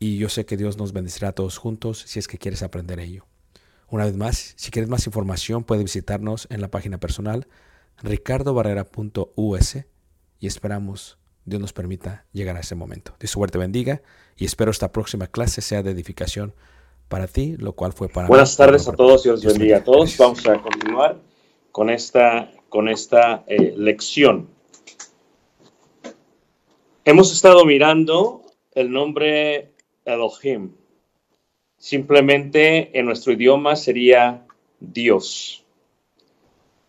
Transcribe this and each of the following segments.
y yo sé que Dios nos bendecirá a todos juntos si es que quieres aprender ello. Una vez más, si quieres más información, puedes visitarnos en la página personal ricardobarrera.us y esperamos Dios nos permita llegar a ese momento. Dios suerte bendiga y espero esta próxima clase sea de edificación para ti, lo cual fue para Buenas tardes a todos, Dios, Dios bendiga a todos. Vamos a continuar con esta, con esta eh, lección. Hemos estado mirando el nombre Elohim. Simplemente en nuestro idioma sería Dios.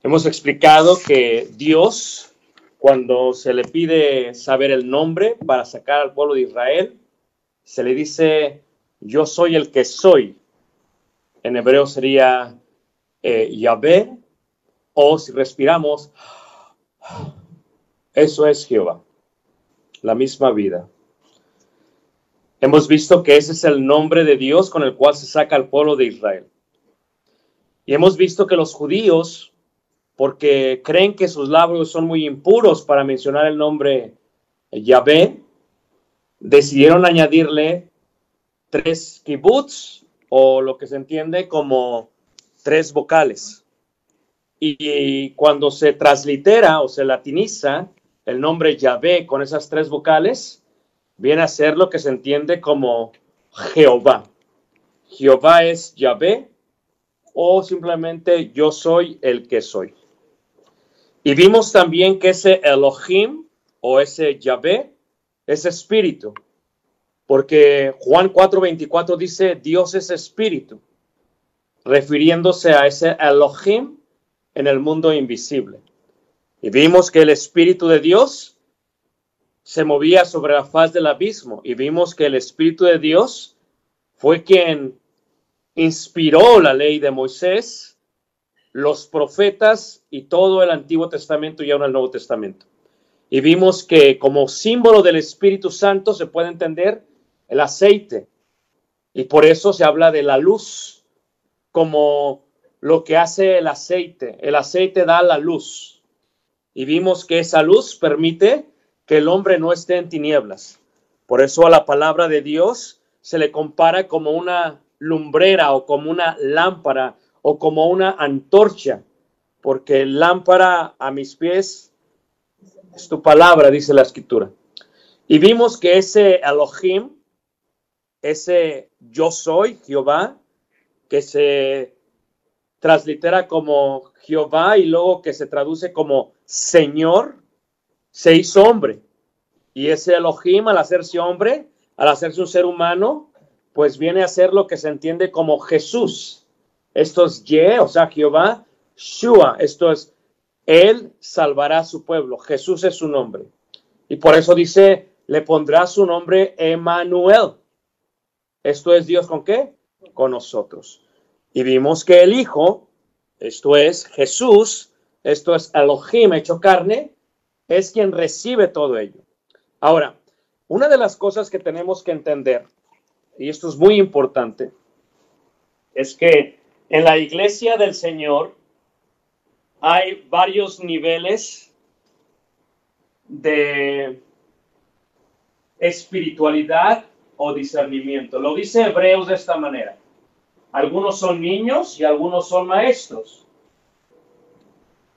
Hemos explicado que Dios, cuando se le pide saber el nombre para sacar al pueblo de Israel, se le dice, yo soy el que soy. En hebreo sería eh, Yahvé, o si respiramos, eso es Jehová, la misma vida. Hemos visto que ese es el nombre de Dios con el cual se saca al pueblo de Israel. Y hemos visto que los judíos, porque creen que sus labios son muy impuros para mencionar el nombre Yahvé, decidieron añadirle tres kibbutz, o lo que se entiende como tres vocales. Y cuando se translitera o se latiniza el nombre Yahvé con esas tres vocales, viene a ser lo que se entiende como Jehová. Jehová es Yahvé o simplemente yo soy el que soy. Y vimos también que ese Elohim o ese Yahvé es espíritu, porque Juan 4:24 dice Dios es espíritu, refiriéndose a ese Elohim en el mundo invisible. Y vimos que el espíritu de Dios se movía sobre la faz del abismo y vimos que el espíritu de Dios fue quien inspiró la ley de Moisés, los profetas y todo el Antiguo Testamento y aún el Nuevo Testamento. Y vimos que como símbolo del Espíritu Santo se puede entender el aceite. Y por eso se habla de la luz como lo que hace el aceite. El aceite da la luz. Y vimos que esa luz permite que el hombre no esté en tinieblas. Por eso a la palabra de Dios se le compara como una lumbrera o como una lámpara o como una antorcha, porque lámpara a mis pies es tu palabra, dice la escritura. Y vimos que ese Elohim, ese yo soy, Jehová, que se translitera como Jehová y luego que se traduce como Señor, se hizo hombre. Y ese Elohim, al hacerse hombre, al hacerse un ser humano, pues viene a ser lo que se entiende como Jesús. Esto es Ye, o sea, Jehová, Shua, esto es, Él salvará a su pueblo. Jesús es su nombre. Y por eso dice, le pondrá su nombre Emanuel. Esto es Dios con qué? Con nosotros. Y vimos que el Hijo, esto es Jesús, esto es Elohim hecho carne, es quien recibe todo ello. Ahora, una de las cosas que tenemos que entender y esto es muy importante, es que en la iglesia del Señor hay varios niveles de espiritualidad o discernimiento. Lo dice Hebreos de esta manera. Algunos son niños y algunos son maestros.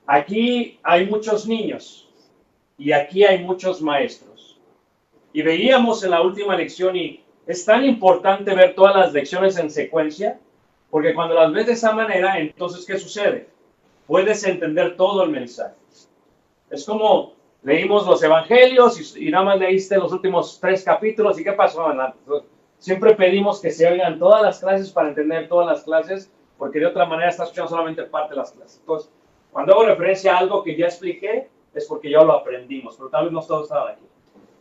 Aquí hay muchos niños y aquí hay muchos maestros. Y veíamos en la última lección y es tan importante ver todas las lecciones en secuencia, porque cuando las ves de esa manera, entonces, ¿qué sucede? Puedes entender todo el mensaje. Es como leímos los evangelios y, nada más leíste los últimos tres capítulos y ¿qué pasó? Siempre pedimos que se oigan todas las clases para entender todas las clases, porque de otra manera estás escuchando solamente parte de las clases. Entonces, cuando hago referencia a algo que ya expliqué, es porque ya lo aprendimos, pero tal vez no todos estaban aquí.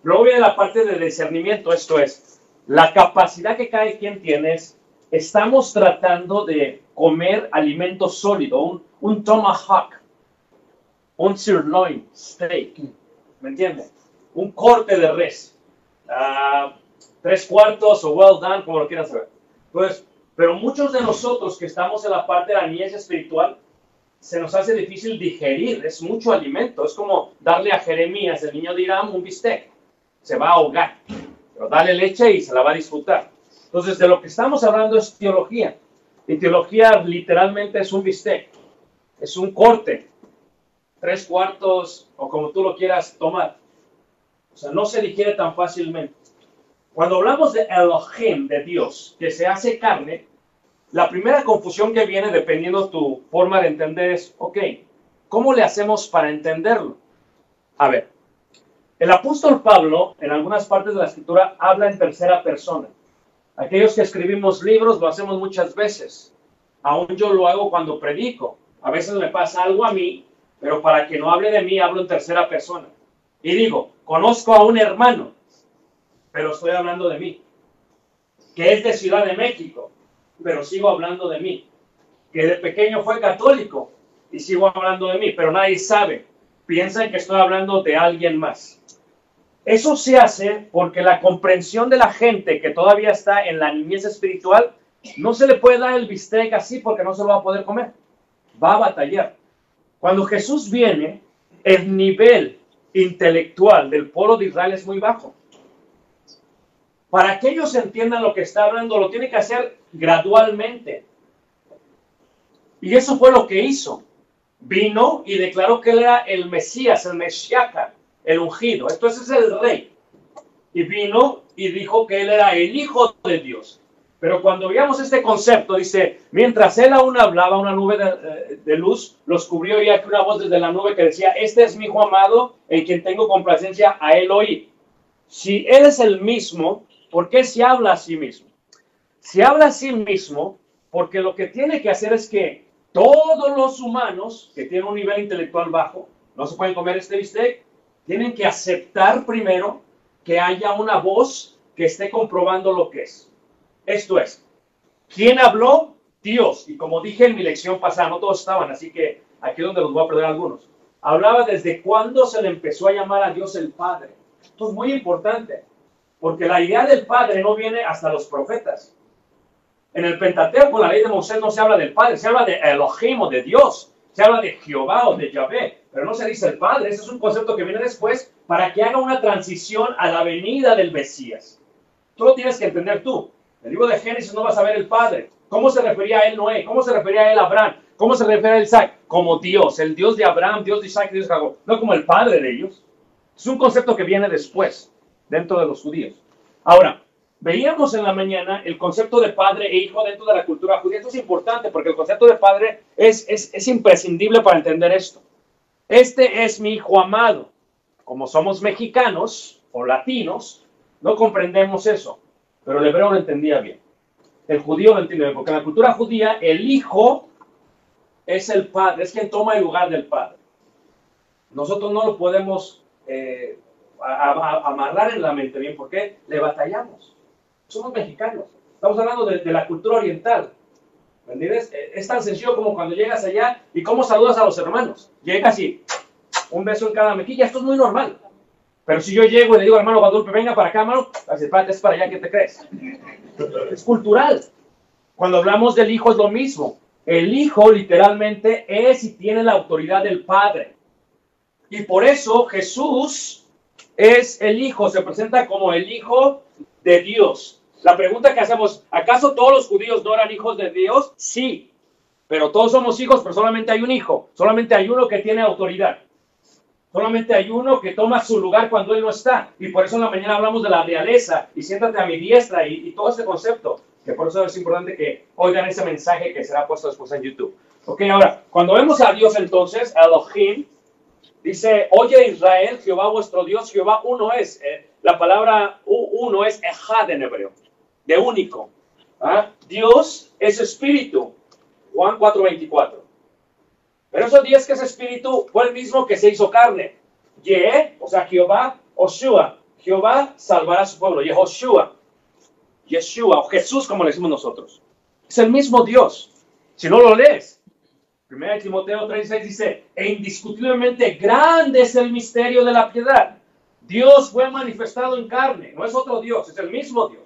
Luego viene la parte de discernimiento, esto es, la capacidad que cada quien tiene es, estamos tratando de comer alimento sólido, un, un tomahawk, un sirloin steak, ¿me entiendes? Un corte de res, ah, tres cuartos o well done, como lo quieras saber. Pues, pero muchos de nosotros que estamos en la parte de la niñez espiritual, se nos hace difícil digerir, es mucho alimento, es como darle a Jeremías, el niño de Irán, un bistec, se va a ahogar. Pero dale leche y se la va a disfrutar. Entonces, de lo que estamos hablando es teología. Y teología literalmente es un bistec, es un corte, tres cuartos o como tú lo quieras tomar. O sea, no se digiere tan fácilmente. Cuando hablamos de Elohim, de Dios, que se hace carne, la primera confusión que viene, dependiendo tu forma de entender, es, ok, ¿cómo le hacemos para entenderlo? A ver, el apóstol Pablo, en algunas partes de la escritura, habla en tercera persona. Aquellos que escribimos libros lo hacemos muchas veces. Aún yo lo hago cuando predico. A veces me pasa algo a mí, pero para que no hable de mí, hablo en tercera persona. Y digo, conozco a un hermano, pero estoy hablando de mí. Que es de Ciudad de México, pero sigo hablando de mí. Que de pequeño fue católico y sigo hablando de mí, pero nadie sabe. Piensan que estoy hablando de alguien más. Eso se hace porque la comprensión de la gente que todavía está en la niñez espiritual, no se le puede dar el bistec así porque no se lo va a poder comer. Va a batallar. Cuando Jesús viene, el nivel intelectual del pueblo de Israel es muy bajo. Para que ellos entiendan lo que está hablando, lo tiene que hacer gradualmente. Y eso fue lo que hizo. Vino y declaró que él era el Mesías, el Mesíaca, el ungido. Entonces es el rey. y vino y dijo que él era el Hijo de Dios. Pero cuando veamos este concepto, dice, mientras él aún hablaba, una nube de, de, luz los cubrió y aquí una voz desde la nube que decía, este es mi hijo amado en quien tengo complacencia, a él oí. Si él es el mismo, ¿por qué se habla a sí mismo? Se habla a sí mismo porque lo que tiene que hacer es que todos los humanos que tienen un nivel intelectual bajo, no se pueden comer este bistec, tienen que aceptar primero que haya una voz que esté comprobando lo que es. Esto es, ¿quién habló? Dios. Y como dije en mi lección pasada, no todos estaban, así que aquí es donde los voy a perder algunos. Hablaba desde cuándo se le empezó a llamar a Dios el Padre. Esto es muy importante, porque la idea del Padre no viene hasta los profetas. En el Pentateuco, la ley de Moisés, no se habla del Padre, se habla de Elohim o de Dios, se habla de Jehová o de Yahvé, pero no se dice el Padre. Ese es un concepto que viene después para que haga una transición a la venida del Mesías. Tú lo tienes que entender tú. El libro de Génesis no vas a ver el Padre. ¿Cómo se refería a él Noé? ¿Cómo se refería a él Abraham? ¿Cómo se refería a Isaac? Como Dios, el Dios de Abraham, Dios de Isaac, Dios de Jacob. No como el Padre de ellos. Es un concepto que viene después, dentro de los judíos. Ahora, veíamos en la mañana el concepto de padre e hijo dentro de la cultura judía. Esto es importante porque el concepto de padre es, es, es imprescindible para entender esto. Este es mi hijo amado. Como somos mexicanos o latinos, no comprendemos eso pero el hebreo lo entendía bien. El judío lo entiende bien, porque en la cultura judía el hijo es el padre, es quien toma el lugar del padre. Nosotros no lo podemos eh, amarrar en la mente bien, porque le batallamos. Somos mexicanos. Estamos hablando de, la cultura oriental. ¿Me entiendes? Eh, es tan sencillo como cuando llegas allá y cómo saludas a los hermanos. Llegas y un beso en cada mejilla. Esto es muy normal. Pero si yo llego y le digo, hermano Guadalupe, venga para acá, hermano, es para allá, ¿qué te crees? Es cultural. Cuando hablamos del hijo es lo mismo. El hijo literalmente es y tiene la autoridad del padre. Y por eso Jesús es el hijo, se presenta como el hijo de Dios. La pregunta que hacemos, ¿acaso todos los judíos no eran hijos de Dios? Sí, pero todos somos hijos, pero solamente hay un hijo, solamente hay uno que tiene autoridad. Solamente hay uno que toma su lugar cuando él no está. Y por eso en la mañana hablamos de la realeza y siéntate a mi diestra y, todo este concepto. Que por eso es importante que oigan ese mensaje que será puesto después en YouTube. Ok, ahora, cuando vemos a Dios entonces, Elohim, dice, oye Israel, Jehová vuestro Dios, Jehová uno es. Eh, la palabra uno es ejad en hebreo, de único. ¿Ah? Dios es espíritu. Juan 4:24. Pero esos días que ese espíritu fue el mismo que se hizo carne. Ye, o sea, Jehová, Oshua. Jehová salvará a su pueblo. Yehoshua. Yeshua, o Jesús, como le decimos nosotros. Es el mismo Dios. Si no lo lees, 1 Timoteo 3:6 dice, e indiscutiblemente grande es el misterio de la piedad. Dios fue manifestado en carne, no es otro Dios, es el mismo Dios.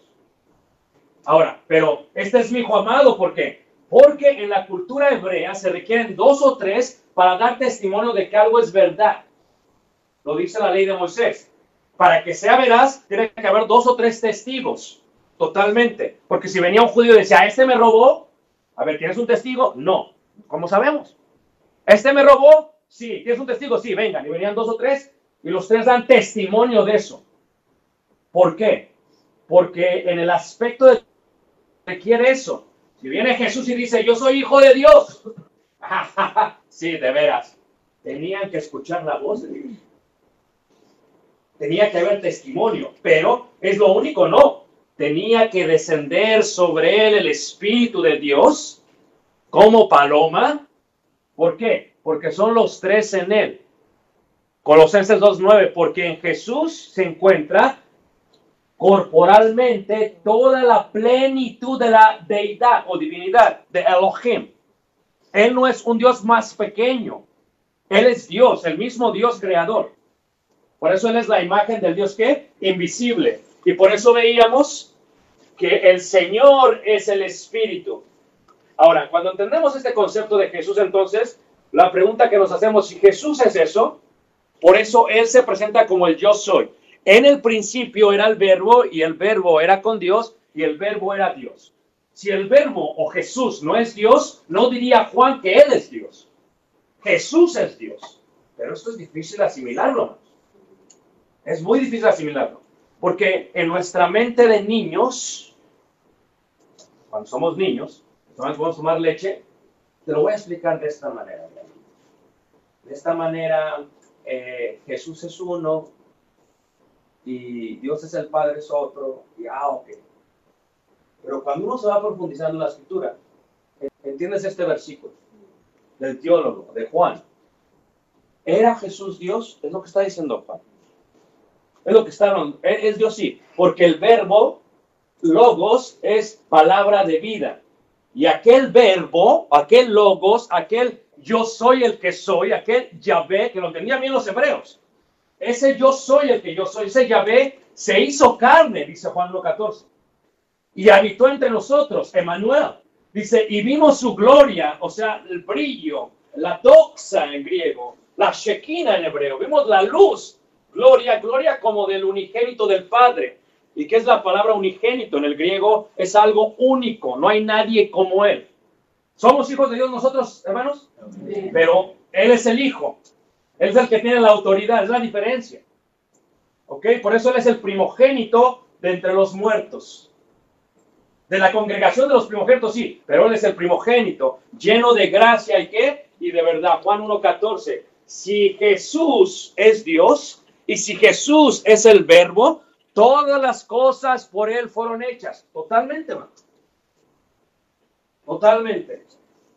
Ahora, pero este es mi hijo amado porque porque en la cultura hebrea se requieren dos o tres para dar testimonio de que algo es verdad. Lo dice la ley de Moisés. Para que sea veraz, tiene que haber dos o tres testigos. Totalmente. Porque si venía un judío y decía, este me robó, a ver, ¿tienes un testigo? No. ¿Cómo sabemos? ¿Este me robó? Sí. ¿Tienes un testigo? Sí, vengan. Y venían dos o tres y los tres dan testimonio de eso. ¿Por qué? Porque en el aspecto de requiere eso. Si viene Jesús y dice, yo soy hijo de Dios. sí, de veras. Tenían que escuchar la voz de Dios. Tenía que haber testimonio, pero es lo único, no. Tenía que descender sobre él el Espíritu de Dios como paloma. ¿Por qué? Porque son los tres en él. Colosenses 2.9, porque en Jesús se encuentra corporalmente toda la plenitud de la deidad o divinidad de Elohim. Él no es un Dios más pequeño. Él es Dios, el mismo Dios creador. Por eso Él es la imagen del Dios que invisible. Y por eso veíamos que el Señor es el Espíritu. Ahora, cuando entendemos este concepto de Jesús, entonces, la pregunta que nos hacemos, si Jesús es eso, por eso Él se presenta como el yo soy. En el principio era el verbo y el verbo era con Dios y el verbo era Dios. Si el verbo o Jesús no es Dios, no diría Juan que Él es Dios. Jesús es Dios. Pero esto es difícil asimilarlo. Es muy difícil asimilarlo. Porque en nuestra mente de niños, cuando somos niños, vamos a tomar leche, te lo voy a explicar de esta manera. De esta manera, eh, Jesús es uno y Dios es el Padre es otro, y ah, ok. Pero cuando uno se va profundizando en la escritura, ¿entiendes este versículo? Del teólogo, de Juan. ¿Era Jesús Dios? Es lo que está diciendo Juan. Es lo que está hablando. Es Dios sí, porque el verbo logos es palabra de vida. Y aquel verbo, aquel logos, aquel yo soy el que soy, aquel Yahvé, que lo entendían bien los hebreos. Ese yo soy el que yo soy, ese Yahvé se hizo carne, dice Juan 1.14. Y habitó entre nosotros, Emanuel. Dice, y vimos su gloria, o sea, el brillo, la doxa en griego, la shekina en hebreo. Vimos la luz, gloria, gloria como del unigénito del Padre. ¿Y qué es la palabra unigénito? En el griego es algo único, no hay nadie como Él. ¿Somos hijos de Dios nosotros, hermanos? Pero Él es el Hijo. Él es el que tiene la autoridad, es la diferencia. ¿Ok? Por eso Él es el primogénito de entre los muertos. De la congregación de los primogénitos, sí, pero Él es el primogénito, lleno de gracia y qué? Y de verdad. Juan 1.14. Si Jesús es Dios y si Jesús es el verbo, todas las cosas por Él fueron hechas. Totalmente, hermano. Totalmente.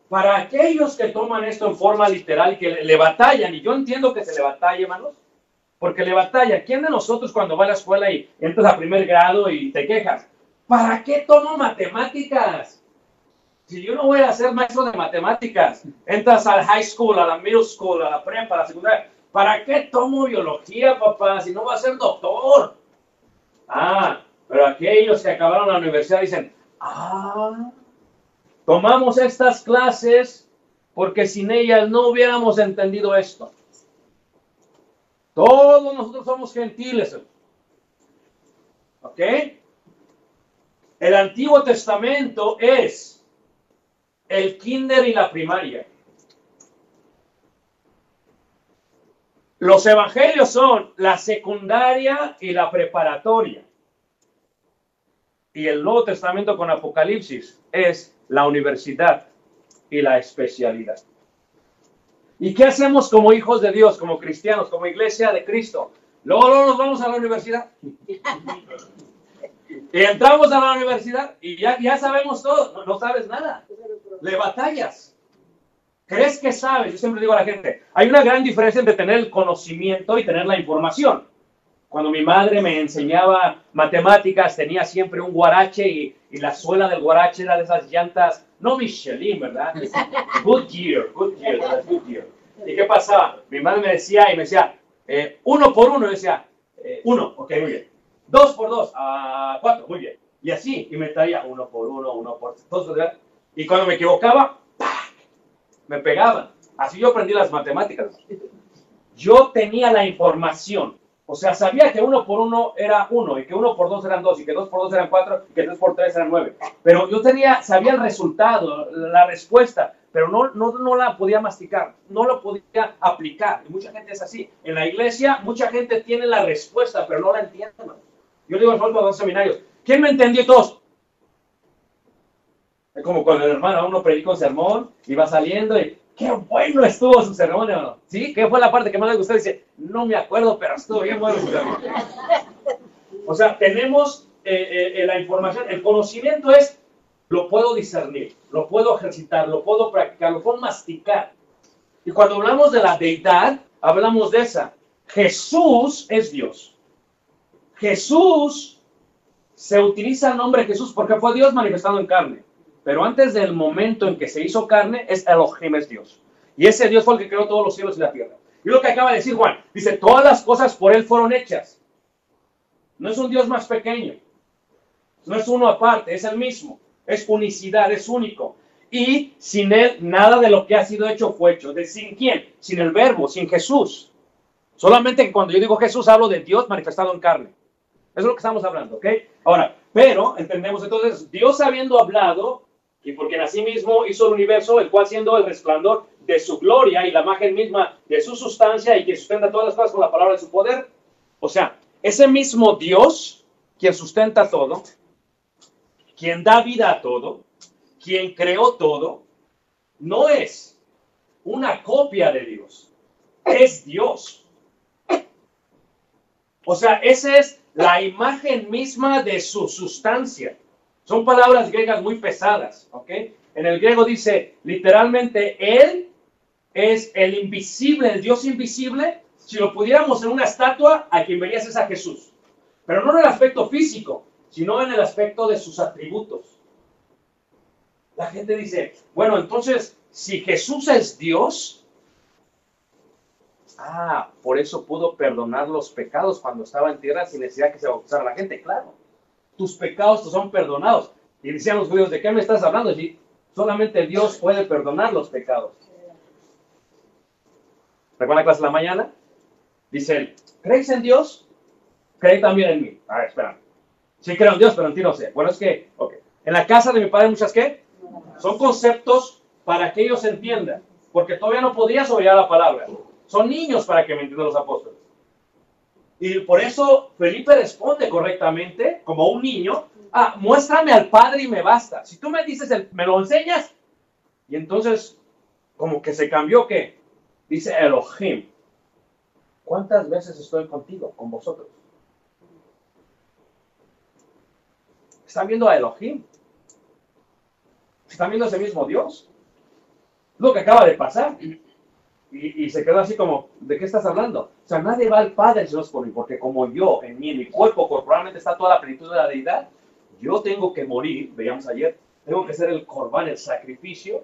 Para aquellos que toman esto en forma literal y que le, batallan, y yo entiendo que se le batalla, hermanos, porque le batalla. ¿Quién de nosotros cuando va a la escuela y entras a primer grado y te quejas? ¿Para qué tomo matemáticas? Si yo no voy a ser maestro de matemáticas, entras al high school, a la middle school, a la prepa, a la secundaria. ¿Para qué tomo biología, papá? Si no va a ser doctor. Ah, pero aquellos que acabaron la universidad dicen, ah, Tomamos estas clases porque sin ellas no hubiéramos entendido esto. Todos nosotros somos gentiles. ¿Ok? El Antiguo Testamento es el kinder y la primaria. Los evangelios son la secundaria y la preparatoria. Y el Nuevo Testamento con Apocalipsis es la universidad y la especialidad. ¿Y qué hacemos como hijos de Dios, como cristianos, como iglesia de Cristo? Luego, nos vamos a la universidad. Y entramos a la universidad y ya, ya sabemos todo, no, no sabes nada. Le batallas. ¿Crees que sabes? Yo siempre digo a la gente, hay una gran diferencia entre tener el conocimiento y tener la información. Cuando mi madre me enseñaba matemáticas, tenía siempre un guarache y, la suela del guarache era de esas llantas, no Michelin, ¿verdad? Goodyear, Goodyear, Goodyear. ¿Y qué pasaba? Mi madre me decía y me decía, eh, uno por uno, decía, eh, uno, ok, muy bien. Dos por dos, a cuatro, muy bien. Y así, y me traía uno por uno, uno por dos, ¿verdad? Y cuando me equivocaba, me pegaban. Así yo aprendí las matemáticas. Yo tenía la información o sea, sabía que uno por uno era uno, y que uno por dos eran dos, y que dos por dos eran cuatro, y que tres por tres eran nueve. Pero yo tenía, sabía el resultado, la respuesta, pero no, no, no la podía masticar, no lo podía aplicar. Y mucha gente es así. En la iglesia, mucha gente tiene la respuesta, pero no la entiende. Yo digo en los seminarios, ¿quién me entendió todos? Es como cuando el hermano uno predica un sermón y va saliendo y qué bueno estuvo su ceremonia, ¿no? ¿Sí? ¿Qué fue la parte que más le gustó? Dice, no me acuerdo, pero estuvo bien bueno O sea, tenemos eh, eh, eh, la información, el conocimiento es, lo puedo discernir, lo puedo ejercitar, lo puedo practicar, lo puedo masticar. Y cuando hablamos de la deidad, hablamos de esa. Jesús es Dios. Jesús se utiliza el nombre Jesús porque fue Dios manifestado en carne. Pero antes del momento en que se hizo carne, es Elohim, es Dios. Y ese Dios fue el que creó todos los cielos y la tierra. Y lo que acaba de decir Juan, dice, todas las cosas por él fueron hechas. No es un Dios más pequeño. No es uno aparte, es el mismo. Es unicidad, es único. Y sin él, nada de lo que ha sido hecho fue hecho. ¿De sin quién? Sin el verbo, sin Jesús. Solamente que cuando yo digo Jesús hablo de Dios manifestado en carne. Eso es lo que estamos hablando, ¿ok? Ahora, pero entendemos entonces, Dios habiendo hablado, y porque en sí mismo hizo el universo, el cual siendo el resplandor de su gloria y la imagen misma de su sustancia y que sustenta todas las cosas con la palabra de su poder. O sea, ese mismo Dios, quien sustenta todo, quien da vida a todo, quien creó todo, no es una copia de Dios, es Dios. O sea, esa es la imagen misma de su sustancia. Son palabras griegas muy pesadas, ¿ok? En el griego dice literalmente, Él es el invisible, el Dios invisible. Si lo pudiéramos en una estatua, a quien verías es a Jesús. Pero no en el aspecto físico, sino en el aspecto de sus atributos. La gente dice, bueno, entonces, si Jesús es Dios, ah, por eso pudo perdonar los pecados cuando estaba en tierra sin necesidad que se bautizara la gente, claro. Tus pecados te son perdonados. Y decían los judíos, ¿de qué me estás hablando? Solamente Dios puede perdonar los pecados. ¿Recuerdan la clase de la mañana? Dice él, ¿creéis en Dios? Creéis también en mí. A ver, espera. Sí creo en Dios, pero en ti no sé. Bueno, es que, ok. En la casa de mi padre muchas qué? Son conceptos para que ellos entiendan, porque todavía no podías oír la palabra. Son niños para que me entiendan los apóstoles. Y por eso Felipe responde correctamente, como un niño, ah, muéstrame al Padre y me basta. Si tú me dices, el, me lo enseñas, y entonces, como que se cambió, ¿qué? Dice Elohim. ¿Cuántas veces estoy contigo, con vosotros? Están viendo a Elohim. Están viendo ese mismo Dios. Lo que acaba de pasar. Y, se quedó así como, ¿de qué estás hablando? O sea, nadie va al Padre si no es por mí, porque como yo, en mí, en mi cuerpo, corporalmente está toda la plenitud de la deidad, yo tengo que morir, veíamos ayer, tengo que ser el corbán, el sacrificio.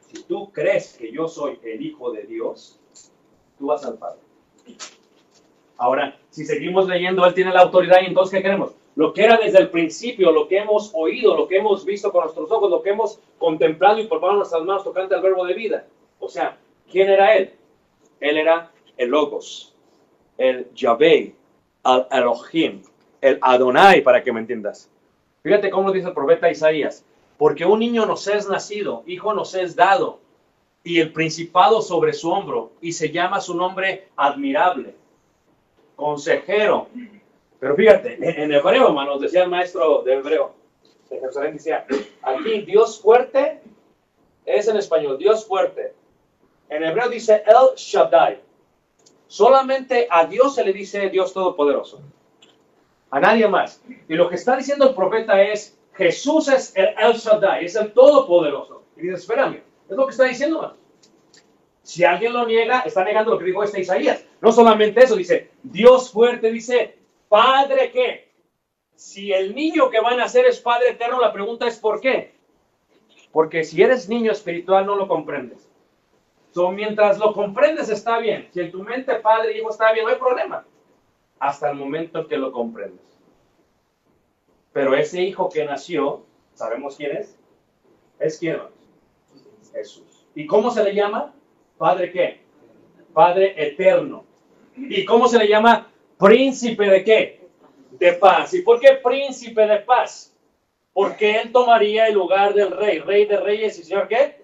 Si tú crees que yo soy el Hijo de Dios, tú vas al Padre. Ahora, si seguimos leyendo, Él tiene la autoridad y entonces, ¿qué queremos? lo que era desde el principio, lo que hemos oído, lo que hemos visto con nuestros ojos, lo que hemos contemplado y por nuestras manos tocante al verbo de vida. O sea, ¿quién era él? Él era el Logos, el Yahvé, el Elohim, el Adonai, para que me entiendas. Fíjate cómo lo dice el profeta Isaías. Porque un niño nos es nacido, hijo nos es dado, y el principado sobre su hombro, y se llama su nombre admirable, consejero, pero fíjate, en hebreo, hermanos, decía el maestro de hebreo de Jerusalén, decía, aquí Dios fuerte es en español, Dios fuerte. En hebreo dice El Shaddai. Solamente a Dios se le dice Dios Todopoderoso. A nadie más. Y lo que está diciendo el profeta es, Jesús es el El Shaddai, es el Todopoderoso. Y dice, espérame, es lo que está diciendo, hermano. Si alguien lo niega, está negando lo que dijo este Isaías. No solamente eso, dice, Dios fuerte, dice, ¿Padre qué? Si el niño que van a nacer es Padre eterno, la pregunta es ¿por qué? Porque si eres niño espiritual no lo comprendes. So, mientras lo comprendes está bien. Si en tu mente Padre Hijo está bien, no hay problema. Hasta el momento que lo comprendes. Pero ese hijo que nació, ¿sabemos quién es? ¿Es quién? Jesús. ¿Y cómo se le llama? Padre qué? Padre eterno. ¿Y cómo se le llama? príncipe de qué? De paz. ¿Y por qué príncipe de paz? Porque él tomaría el lugar del rey, rey de reyes y señor qué?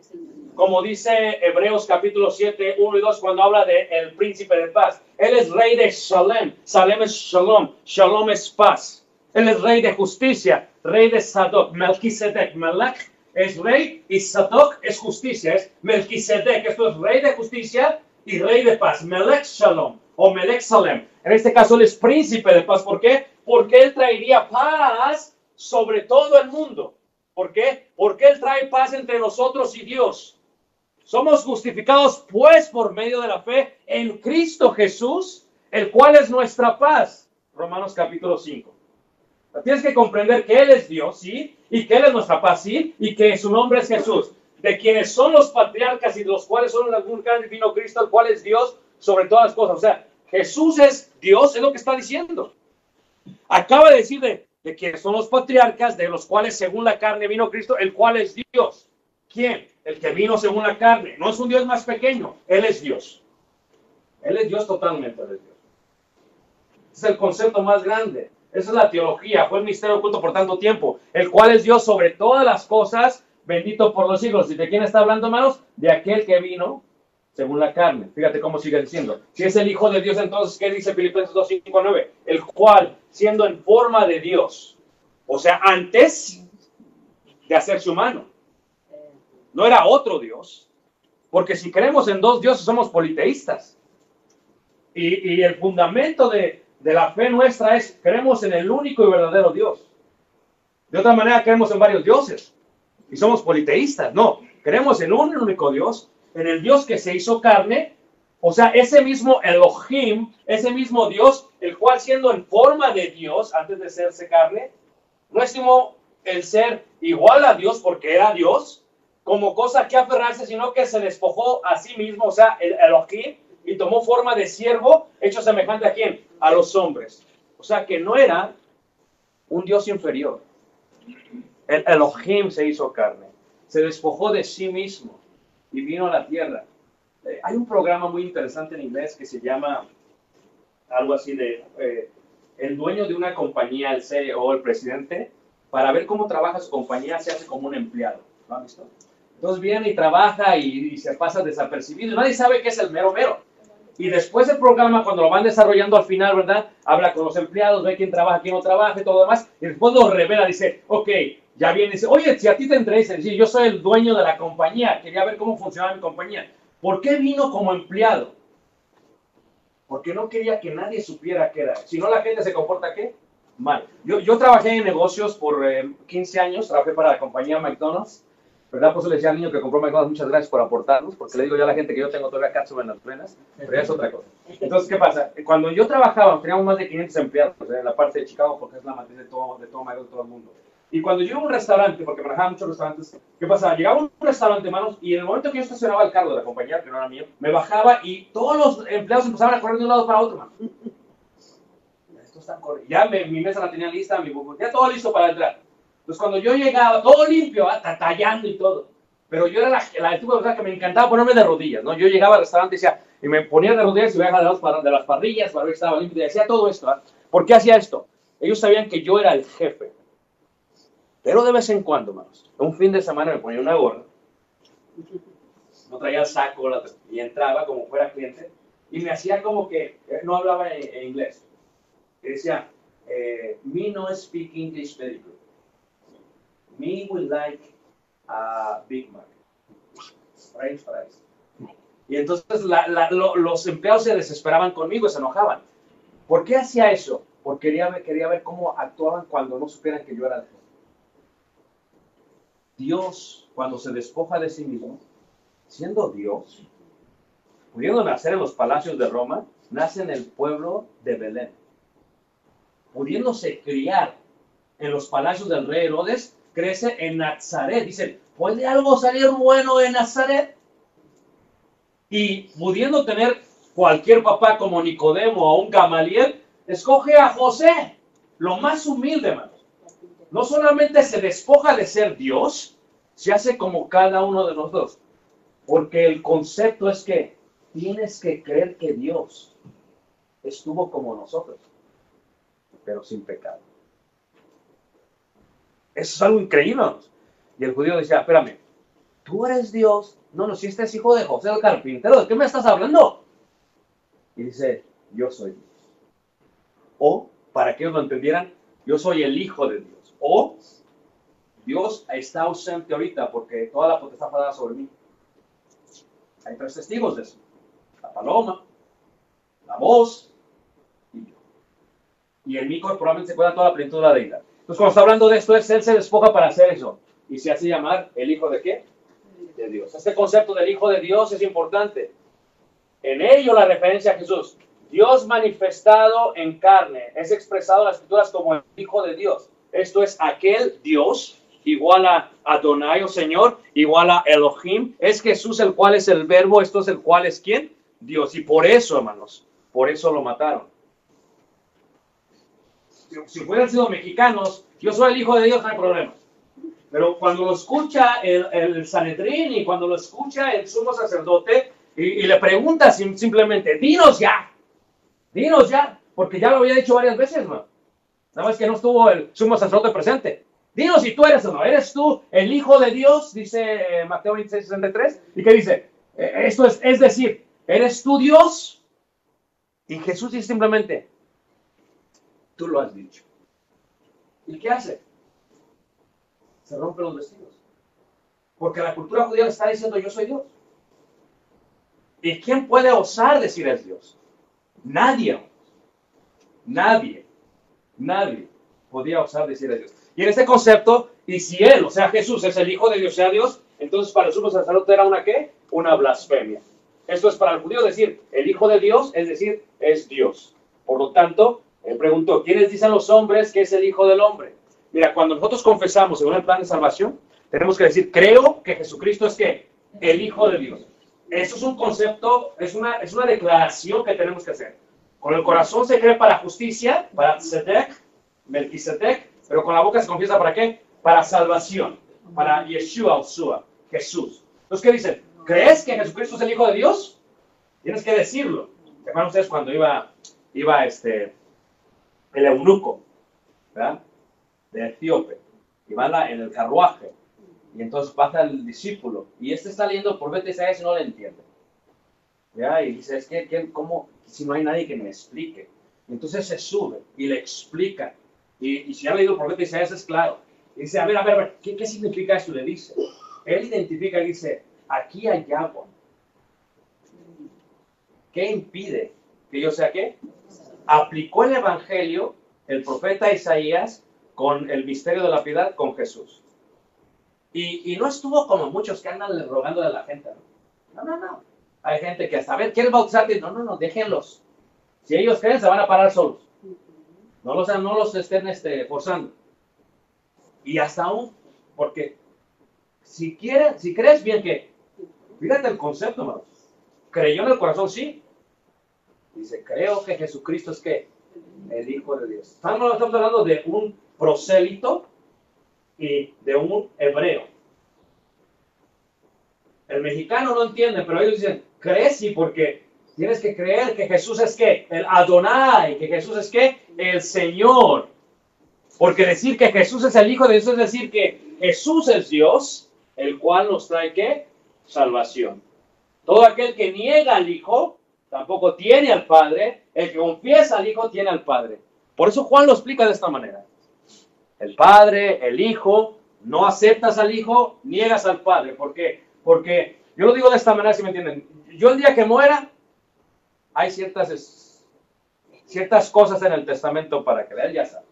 Como dice Hebreos capítulo 7, 1 y 2 cuando habla de el príncipe de paz. Él es rey de Shalem. Salem es Shalom. Shalom es paz. Él es rey de justicia, rey de Sadok. Melquisedec. Melech es rey y Sadok es justicia. Es Melquisedec. Esto es rey de justicia y rey de paz. Melech Shalom o Melech Salem. En este caso él es príncipe de paz. ¿Por qué? Porque él traería paz sobre todo el mundo. ¿Por qué? Porque él trae paz entre nosotros y Dios. Somos justificados pues por medio de la fe en Cristo Jesús, el cual es nuestra paz. Romanos capítulo 5. Tienes que comprender que Él es Dios, ¿sí? Y que Él es nuestra paz, ¿sí? Y que su nombre es Jesús. De quienes son los patriarcas y de los cuales son el gran divino Cristo, el cual es Dios, sobre todas las cosas. O sea, Jesús es Dios, es lo que está diciendo. Acaba de decir de, que son los patriarcas, de los cuales según la carne vino Cristo, el cual es Dios. ¿Quién? El que vino según la carne. No es un Dios más pequeño, Él es Dios. Él es Dios totalmente, Él es Dios. es el concepto más grande. Esa es la teología, fue el misterio oculto por tanto tiempo, el cual es Dios sobre todas las cosas, bendito por los siglos. ¿Y de quién está hablando, hermanos? De aquel que vino según la carne. Fíjate cómo sigue diciendo. Si es el Hijo de Dios, entonces, ¿qué dice Filipenses 2, 5, 9? El cual, siendo en forma de Dios, o sea, antes de hacerse humano, no era otro Dios, porque si creemos en dos dioses somos politeístas. Y, el fundamento de, de la fe nuestra es, creemos en el único y verdadero Dios. De otra manera, creemos en varios dioses y somos politeístas. No, creemos en un único Dios en el Dios que se hizo carne, o sea, ese mismo Elohim, ese mismo Dios, el cual siendo en forma de Dios antes de serse carne, no estimó el ser igual a Dios porque era Dios, como cosa que aferrarse, sino que se despojó a sí mismo, o sea, el Elohim, y tomó forma de siervo, hecho semejante a quién? A los hombres. O sea, que no era un Dios inferior. El Elohim se hizo carne, se despojó de sí mismo y vino a la tierra. Eh, hay un programa muy interesante en inglés que se llama algo así de eh, el dueño de una compañía, el CEO, el presidente, para ver cómo trabaja su compañía, se hace como un empleado. ¿Lo han visto? Entonces viene y trabaja y, se pasa desapercibido. Nadie sabe qué es el mero mero. Y después del programa, cuando lo van desarrollando al final, ¿verdad? Habla con los empleados, ve quién trabaja, quién no trabaja y todo lo demás. Y después lo revela, dice, ok, ya viene y dice, oye, si a ti te entrevistan, sí, yo soy el dueño de la compañía, quería ver cómo funcionaba mi compañía. ¿Por qué vino como empleado? Porque no quería que nadie supiera qué era. Si no, la gente se comporta qué? Mal. Yo, yo trabajé en negocios por 15 eh, años, trabajé para la compañía McDonald's. ¿Verdad? Pues le decía al niño que compró McDonald's, muchas gracias por aportarnos, porque le digo yo a la gente que yo tengo todavía catsup en las venas, pero ya es otra cosa. Entonces, ¿qué pasa? Cuando yo trabajaba, teníamos más de 500 empleados en la parte de Chicago, porque es la matriz de todo, de todo McDonald's, todo el mundo. Y cuando yo iba a un restaurante, porque manejaba muchos restaurantes, ¿qué pasaba? Llegaba a un restaurante, hermanos, y en el momento que yo estacionaba el carro de la compañía, que no era mío, me bajaba y todos los empleados empezaban a correr de un lado para otro, hermano. Esto está corriendo. Ya mi mesa la tenía lista, mi ya todo listo para entrar. Entonces, cuando yo llegaba, todo limpio, ¿ah? tallando y todo. Pero yo era la, la tipo de verdad que me encantaba ponerme de rodillas, ¿no? Yo llegaba al restaurante y decía, y me ponía de rodillas y me dejaba de, las, de las parrillas para ver que estaba limpio. Y decía todo esto. ¿ah? ¿Por qué hacía esto? Ellos sabían que yo era el jefe. Pero de vez en cuando, hermanos, un fin de semana me ponía una gorra, no traía el saco y entraba como fuera cliente y me hacía como que eh, no hablaba en, inglés. Y decía, eh, me no speak English very. Me would like a Big Mac. French fries. Y entonces los empleados se desesperaban conmigo, se enojaban. ¿Por qué hacía eso? Porque quería, quería ver cómo actuaban cuando no supieran que yo era el jefe. Dios, cuando se despoja de sí mismo, siendo Dios, pudiendo nacer en los palacios de Roma, nace en el pueblo de Belén. Pudiéndose criar en los palacios del rey Herodes, crece en Nazaret. Dicen, ¿puede algo salir bueno en Nazaret? Y pudiendo tener cualquier papá como Nicodemo o un Gamaliel, escoge a José, lo más humilde, hermano no solamente se despoja de ser Dios, se hace como cada uno de nosotros. Porque el concepto es que tienes que creer que Dios estuvo como nosotros, pero sin pecado. Eso es algo increíble. Y el judío decía, espérame, tú eres Dios. No, no, si este es hijo de José el carpintero, ¿de qué me estás hablando? Y dice, yo soy Dios. O, para que ellos lo entendieran, yo soy el hijo de Dios. O Dios está ausente ahorita porque toda la potestad está dada sobre mí. Hay tres testigos de eso. La paloma, la voz y yo. Y en mí corporalmente se encuentra toda la plenitud de la deidad. Entonces cuando está hablando de esto, es, él se despoja para hacer eso. Y se hace llamar el Hijo de qué? De Dios. Este concepto del Hijo de Dios es importante. En ello la referencia a Jesús. Dios manifestado en carne. Es expresado en las escrituras como el Hijo de Dios. Esto es aquel Dios igual a Adonai o Señor, igual a Elohim. Es Jesús el cual es el verbo, esto es el cual es quién? Dios. Y por eso, hermanos, por eso lo mataron. Si, hubieran sido mexicanos, yo soy el hijo de Dios, no hay problema. Pero cuando lo escucha el, el Sanedrín y cuando lo escucha el sumo sacerdote y, le pregunta simplemente, dinos ya, dinos ya, porque ya lo había dicho varias veces, ¿no? Nada más que no estuvo el sumo sacerdote presente. Dinos si tú eres o no. ¿Eres tú el Hijo de Dios? Dice eh, Mateo 26, 63. ¿Y qué dice? Eh, esto es, es decir, ¿eres tú Dios? Y Jesús dice simplemente, tú lo has dicho. ¿Y qué hace? Se rompe los vestidos. Porque la cultura judía le está diciendo, yo soy Dios. ¿Y quién puede osar decir es Dios? Nadie. Nadie. Nadie podía osar decir es Dios. Y en este concepto, y si Él, o sea Jesús, es el Hijo de Dios, sea Dios, entonces para el sacerdote era una qué? Una blasfemia. Esto es para el judío decir, el Hijo de Dios, es decir, es Dios. Por lo tanto, él preguntó, ¿quiénes dicen los hombres que es el Hijo del Hombre? Mira, cuando nosotros confesamos según el plan de salvación, tenemos que decir, creo que Jesucristo es qué? El Hijo de Dios. Eso es un concepto, es una, es una declaración que tenemos que hacer. Con el corazón se cree para justicia, para Tzedek, Melquisedec, pero con la boca se confiesa para qué? Para salvación, para Yeshua, Osua, Jesús. Entonces, ¿qué dicen? ¿Crees que Jesucristo es el Hijo de Dios? Tienes que decirlo. ¿Se ustedes cuando iba, iba este, el eunuco, ¿verdad? De Etíope, y va en el carruaje, y entonces pasa el discípulo, y este está leyendo por vete y no le entiende. ¿Ya? Y dice, es que, ¿cómo? Si no hay nadie que me explique. entonces se sube y le explica. Y, si ha leído por vete Isaías es claro. Y dice, a ver, a ver, a ver, ¿qué, ¿qué significa esto? Le dice. Él identifica y dice, aquí hay agua. ¿Qué impide que yo sea qué? Aplicó el Evangelio, el profeta Isaías, con el misterio de la piedad, con Jesús. Y, no estuvo como muchos que andan rogando a la gente. ¿no? no, no, Hay gente que hasta, a ver, ¿quieren bautizarte? No, no, no, déjenlos. Si ellos creen, se van a parar solos. No los, no los estén este, forzando. Y hasta aún, porque si quieren, si crees bien que, fíjate el concepto, hermanos. Creyó en el corazón, sí. Dice, creo que Jesucristo es que el Hijo de Dios. Estamos, estamos hablando de un prosélito y de un hebreo. El mexicano no entiende, pero ellos dicen, crees sí, porque tienes que creer que Jesús es que el Adonai, que Jesús es que el Señor. Porque decir que Jesús es el Hijo de Dios es decir que Jesús es Dios, el cual nos trae qué? Salvación. Todo aquel que niega al Hijo tampoco tiene al Padre. El que confiesa al Hijo tiene al Padre. Por eso Juan lo explica de esta manera el Padre, el Hijo, no aceptas al Hijo, niegas al Padre. ¿Por qué? Porque yo lo digo de esta manera, si me entienden. Yo el día que muera, hay ciertas, ciertas cosas en el testamento para él ya sabe.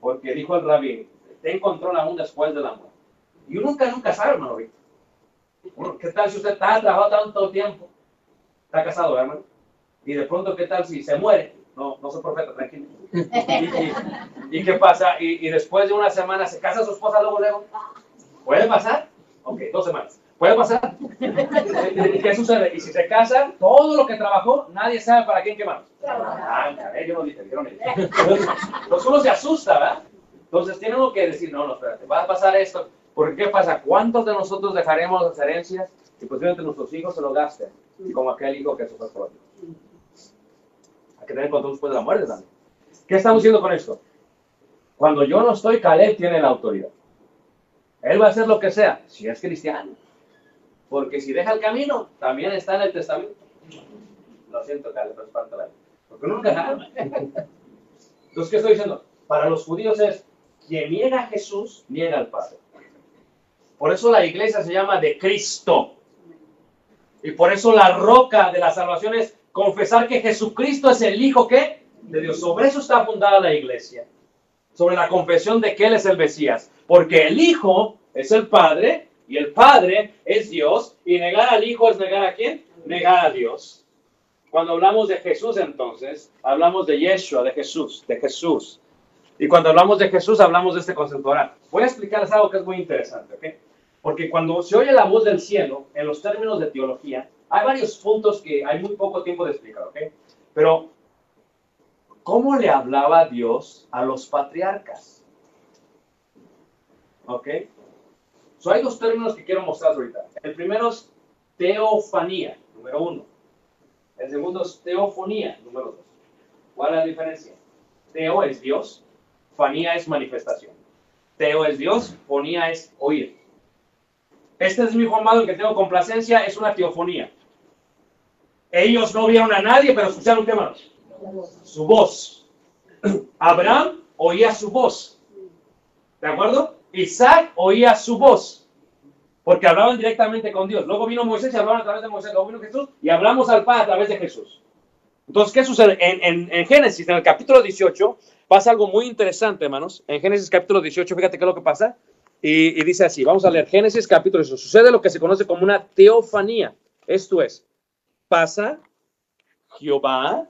Porque dijo el rabí, ten control aún después de la muerte. Y nunca, nunca sabe, hermano ¿Qué tal si usted está trabajando tanto tiempo? Está casado, hermano. Y de pronto, ¿qué tal si se muere? No, no soy profeta, tranquilo. ¿Y, qué pasa? Y, después de una semana se casa su esposa luego, luego. ¿Puede pasar? Ok, dos semanas. ¿Puede pasar? ¿Y qué sucede? Y si se casa, todo lo que trabajó, nadie sabe para quién quemar. Ah, yo no dije, yo no dije. Entonces uno se asusta, ¿verdad? Entonces tiene uno que decir, no, no, espérate, va a pasar esto. Porque ¿qué pasa? ¿Cuántos de nosotros dejaremos las herencias y posiblemente nuestros hijos se lo gasten? Como aquel hijo que se fue por que tener control después de la muerte también. ¿Qué estamos diciendo con esto? Cuando yo no estoy, Caleb tiene la autoridad. Él va a hacer lo que sea, si es cristiano. Porque si deja el camino, también está en el testamento. Lo siento, Caleb, pero es parte de la Porque nunca Entonces, ¿qué estoy diciendo? Para los judíos es, quien niega a Jesús, niega al Padre. Por eso la iglesia se llama de Cristo. Y por eso la roca de la salvación es confesar que Jesucristo es el Hijo que de Dios. Sobre eso está fundada la iglesia. Sobre la confesión de que Él es el Mesías. Porque el Hijo es el Padre y el Padre es Dios. Y negar al Hijo es negar a quién? Negar a Dios. Cuando hablamos de Jesús entonces, hablamos de Yeshua, de Jesús, de Jesús. Y cuando hablamos de Jesús, hablamos de este concepto. Ahora, voy a explicarles algo que es muy interesante, ¿ok? Porque cuando se oye la voz del cielo, en los términos de teología, hay varios puntos que hay muy poco tiempo de explicar, ¿ok? Pero, ¿cómo le hablaba Dios a los patriarcas? ¿Ok? So, hay dos términos que quiero mostrar ahorita. El primero es teofanía, número uno. El segundo es teofonía, número dos. ¿Cuál es la diferencia? Teo es Dios, fanía es manifestación. Teo es Dios, fonía es oír. Este es mi hijo amado en que tengo complacencia, es una teofonía. Ellos no vieron a nadie, pero escucharon qué manos? Su voz. Abraham oía su voz. ¿De acuerdo? Isaac oía su voz. Porque hablaban directamente con Dios. Luego vino Moisés y hablaban a través de Moisés. Luego vino Jesús y hablamos al Padre a través de Jesús. Entonces, ¿qué sucede? En, en Génesis, en el capítulo 18, pasa algo muy interesante, hermanos. En Génesis capítulo 18, fíjate qué es lo que pasa. Y, dice así, vamos a leer Génesis capítulo 18. Sucede lo que se conoce como una teofanía. Esto es, pasa Jehová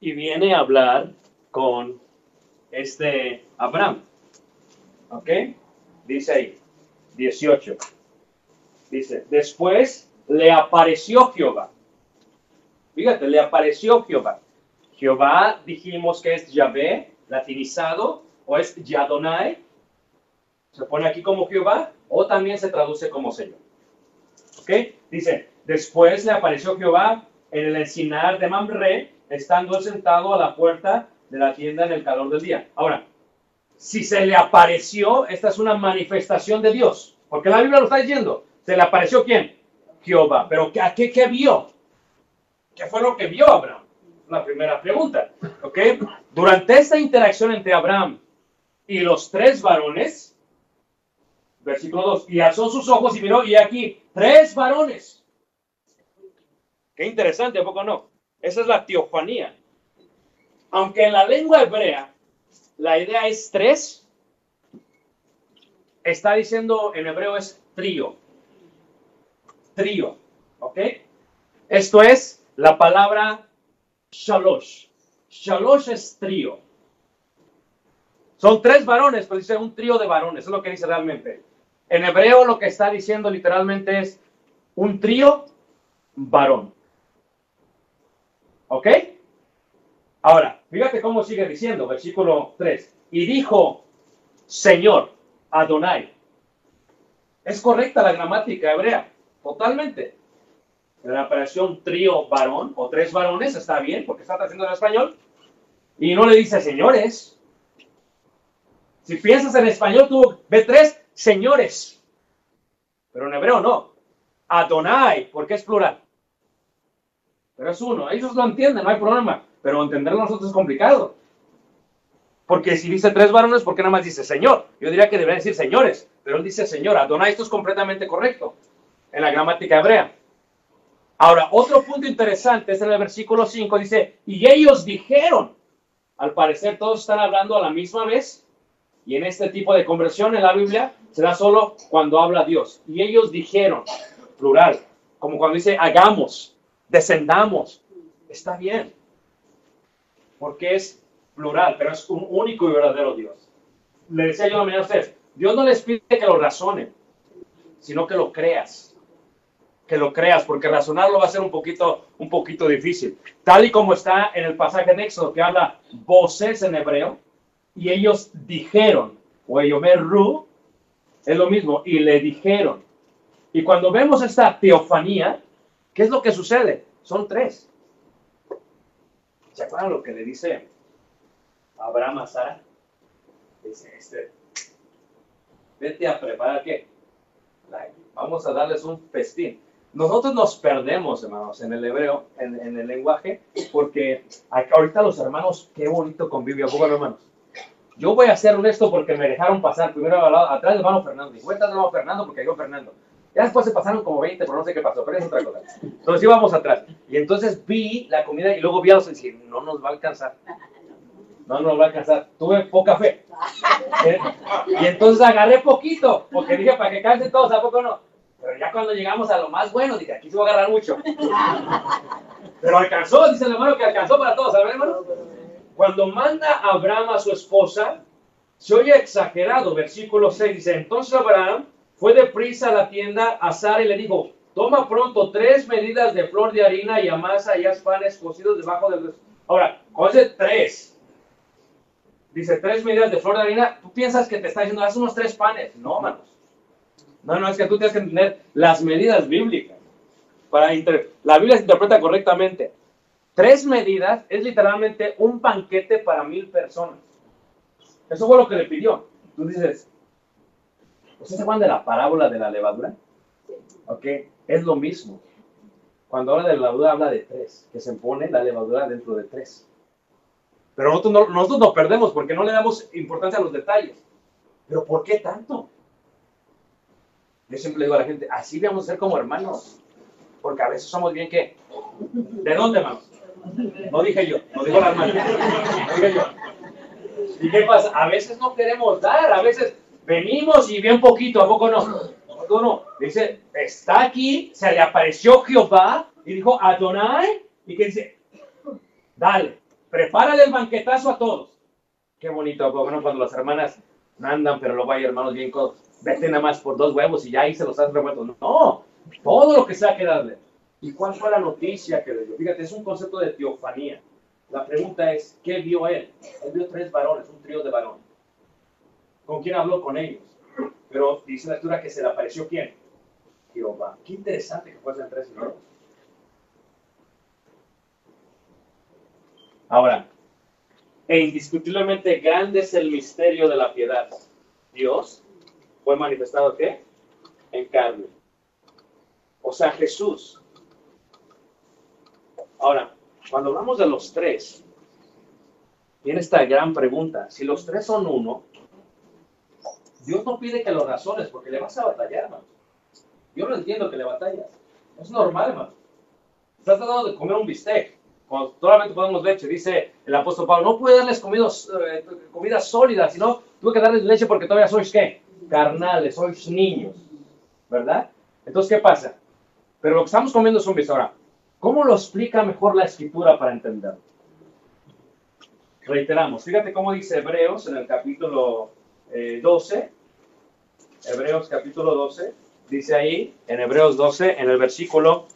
y viene a hablar con este Abraham. ¿Ok? Dice ahí, 18. Dice, después le apareció Jehová. Fíjate, le apareció Jehová. Jehová dijimos que es Yahvé, latinizado, o es Yadonai. Se pone aquí como Jehová, o también se traduce como Señor. ¿Ok? Dice, después le apareció Jehová en el encinar de Mamre, estando sentado a la puerta de la tienda en el calor del día. Ahora, si se le apareció, esta es una manifestación de Dios, porque la Biblia lo está diciendo. ¿Se le apareció quién? Jehová. Pero ¿a qué, qué vio? ¿Qué fue lo que vio Abraham? La primera pregunta. ¿Ok? Durante esta interacción entre Abraham y los tres varones, versículo 2, y alzó sus ojos y miró, y aquí, tres varones. Qué interesante, ¿a poco no? Esa es la teofanía. Aunque en la lengua hebrea la idea es tres, está diciendo en hebreo es trío. Trío, ¿ok? Esto es la palabra shalosh. Shalosh es trío. Son tres varones, pero dice un trío de varones, es lo que dice realmente. En hebreo lo que está diciendo literalmente es un trío varón. ¿Ok? Ahora, fíjate cómo sigue diciendo, versículo 3. Y dijo, Señor, Adonai. Es correcta la gramática hebrea, totalmente. En la operación trío varón o tres varones está bien, porque está haciendo en español. Y no le dice señores. Si piensas en español, tú ve tres señores. Pero en hebreo no. Adonai, porque es plural. Pero es uno. Ellos lo entienden, no hay problema. Pero entenderlo nosotros es complicado. Porque si dice tres varones, ¿por qué nada más dice Señor? Yo diría que debería decir señores, pero él dice Señor. Adonai, esto es completamente correcto en la gramática hebrea. Ahora, otro punto interesante es en el versículo 5, dice, y ellos dijeron, al parecer todos están hablando a la misma vez, y en este tipo de conversión en la Biblia será solo cuando habla Dios. Y ellos dijeron, plural, como cuando dice, hagamos, descendamos, está bien porque es plural, pero es un único y verdadero Dios. Le decía yo a a ustedes, Dios no les pide que lo razonen, sino que lo creas. Que lo creas, porque razonarlo va a ser un poquito, un poquito difícil. Tal y como está en el pasaje de Éxodo que habla voces en hebreo, y ellos dijeron, o ru, es lo mismo, y le dijeron. Y cuando vemos esta teofanía, ¿qué es lo que sucede? Son tres. ¿Se acuerdan lo que le dice Abraham a Sara? Dice, este, vete a preparar qué? Vamos a darles un festín. Nosotros nos perdemos, hermanos, en el hebreo, en, el lenguaje, porque ahorita los hermanos, qué bonito convivio, ¿a hermanos? Yo voy a ser honesto porque me dejaron pasar primero atrás del hermano Fernando. Y vuelta del hermano Fernando porque llegó Fernando. Ya después se pasaron como 20, pero no sé qué pasó, pero es otra cosa. Entonces íbamos atrás. Y entonces vi la comida y luego vi a los y dije, no nos va a alcanzar. No nos va a alcanzar. Tuve poca fe. ¿Eh? Y entonces agarré poquito, porque dije, para que cansen todos, ¿a poco no? Pero ya cuando llegamos a lo más bueno, dije, aquí se va a agarrar mucho. Pero alcanzó, dice el hermano que alcanzó para todos, ¿sabes, hermano? Cuando manda Abraham a su esposa, se oye exagerado, versículo 6 dice, entonces Abraham fue deprisa a la tienda a Sara y le dijo, toma pronto tres medidas de flor de harina y amasa y haz panes cocidos debajo del... Ahora, ¿cuál es tres? Dice, tres medidas de flor de harina, tú piensas que te está diciendo, haz unos tres panes. No, manos. No, no, es que tú tienes que entender las medidas bíblicas. Para La Biblia se interpreta correctamente. Tres medidas es literalmente un banquete para mil personas. Eso fue lo que le pidió. Tú dices, ¿Ustedes se acuerdan de la parábola de la levadura? ¿Ok? Es lo mismo. Cuando habla de la levadura, habla de tres, que se pone la levadura dentro de tres. Pero nosotros no, nosotros nos perdemos porque no le damos importancia a los detalles. Pero ¿por qué tanto? Yo siempre digo a la gente, así debemos ser como hermanos. Porque a veces somos bien que... ¿De dónde, hermanos? No dije yo, no dijo la hermana. No dije yo. ¿Y qué pasa? A veces no queremos dar, a veces venimos y bien poquito, ¿a poco no? ¿A poco no? Dice, está aquí, se le apareció Jehová y dijo, Adonai, y que dice, dale, prepárale el banquetazo a todos. Qué bonito, bueno, cuando las hermanas andan, pero luego hay hermanos bien vete nada más por dos huevos y ya ahí se los has revuelto. No, todo lo que sea que darle. ¿Y cuál fue la noticia que le dio? Fíjate, es un concepto de teofanía. La pregunta es, ¿qué vio él? Él vio tres varones, un trío de varones. ¿Con quién habló? Con ellos. Pero dice la lectura que se le apareció quién? Jehová. Qué interesante que fuesen tres ¿no? Ahora, e indiscutiblemente grande es el misterio de la piedad. Dios fue manifestado ¿qué? En carne. O sea, Jesús. Ahora, cuando hablamos de los tres, viene esta gran pregunta. Si los tres son uno, Dios no pide que lo razones porque le vas a batallar, hermano. Yo lo entiendo que le batallas. Es normal, hermano. Estás tratando de comer un bistec. Cuando solamente podemos leche, dice el apóstol Pablo, no puede darles eh, comida sólida, sino tuve que darles leche porque todavía sois qué? Carnales, sois niños. ¿Verdad? Entonces, ¿qué pasa? Pero lo que estamos comiendo es un bistec. Ahora, ¿Cómo lo explica mejor la escritura para entenderlo? Reiteramos, fíjate cómo dice Hebreos en el capítulo 12, eh, Hebreos capítulo 12, dice ahí, en Hebreos 12, en el versículo,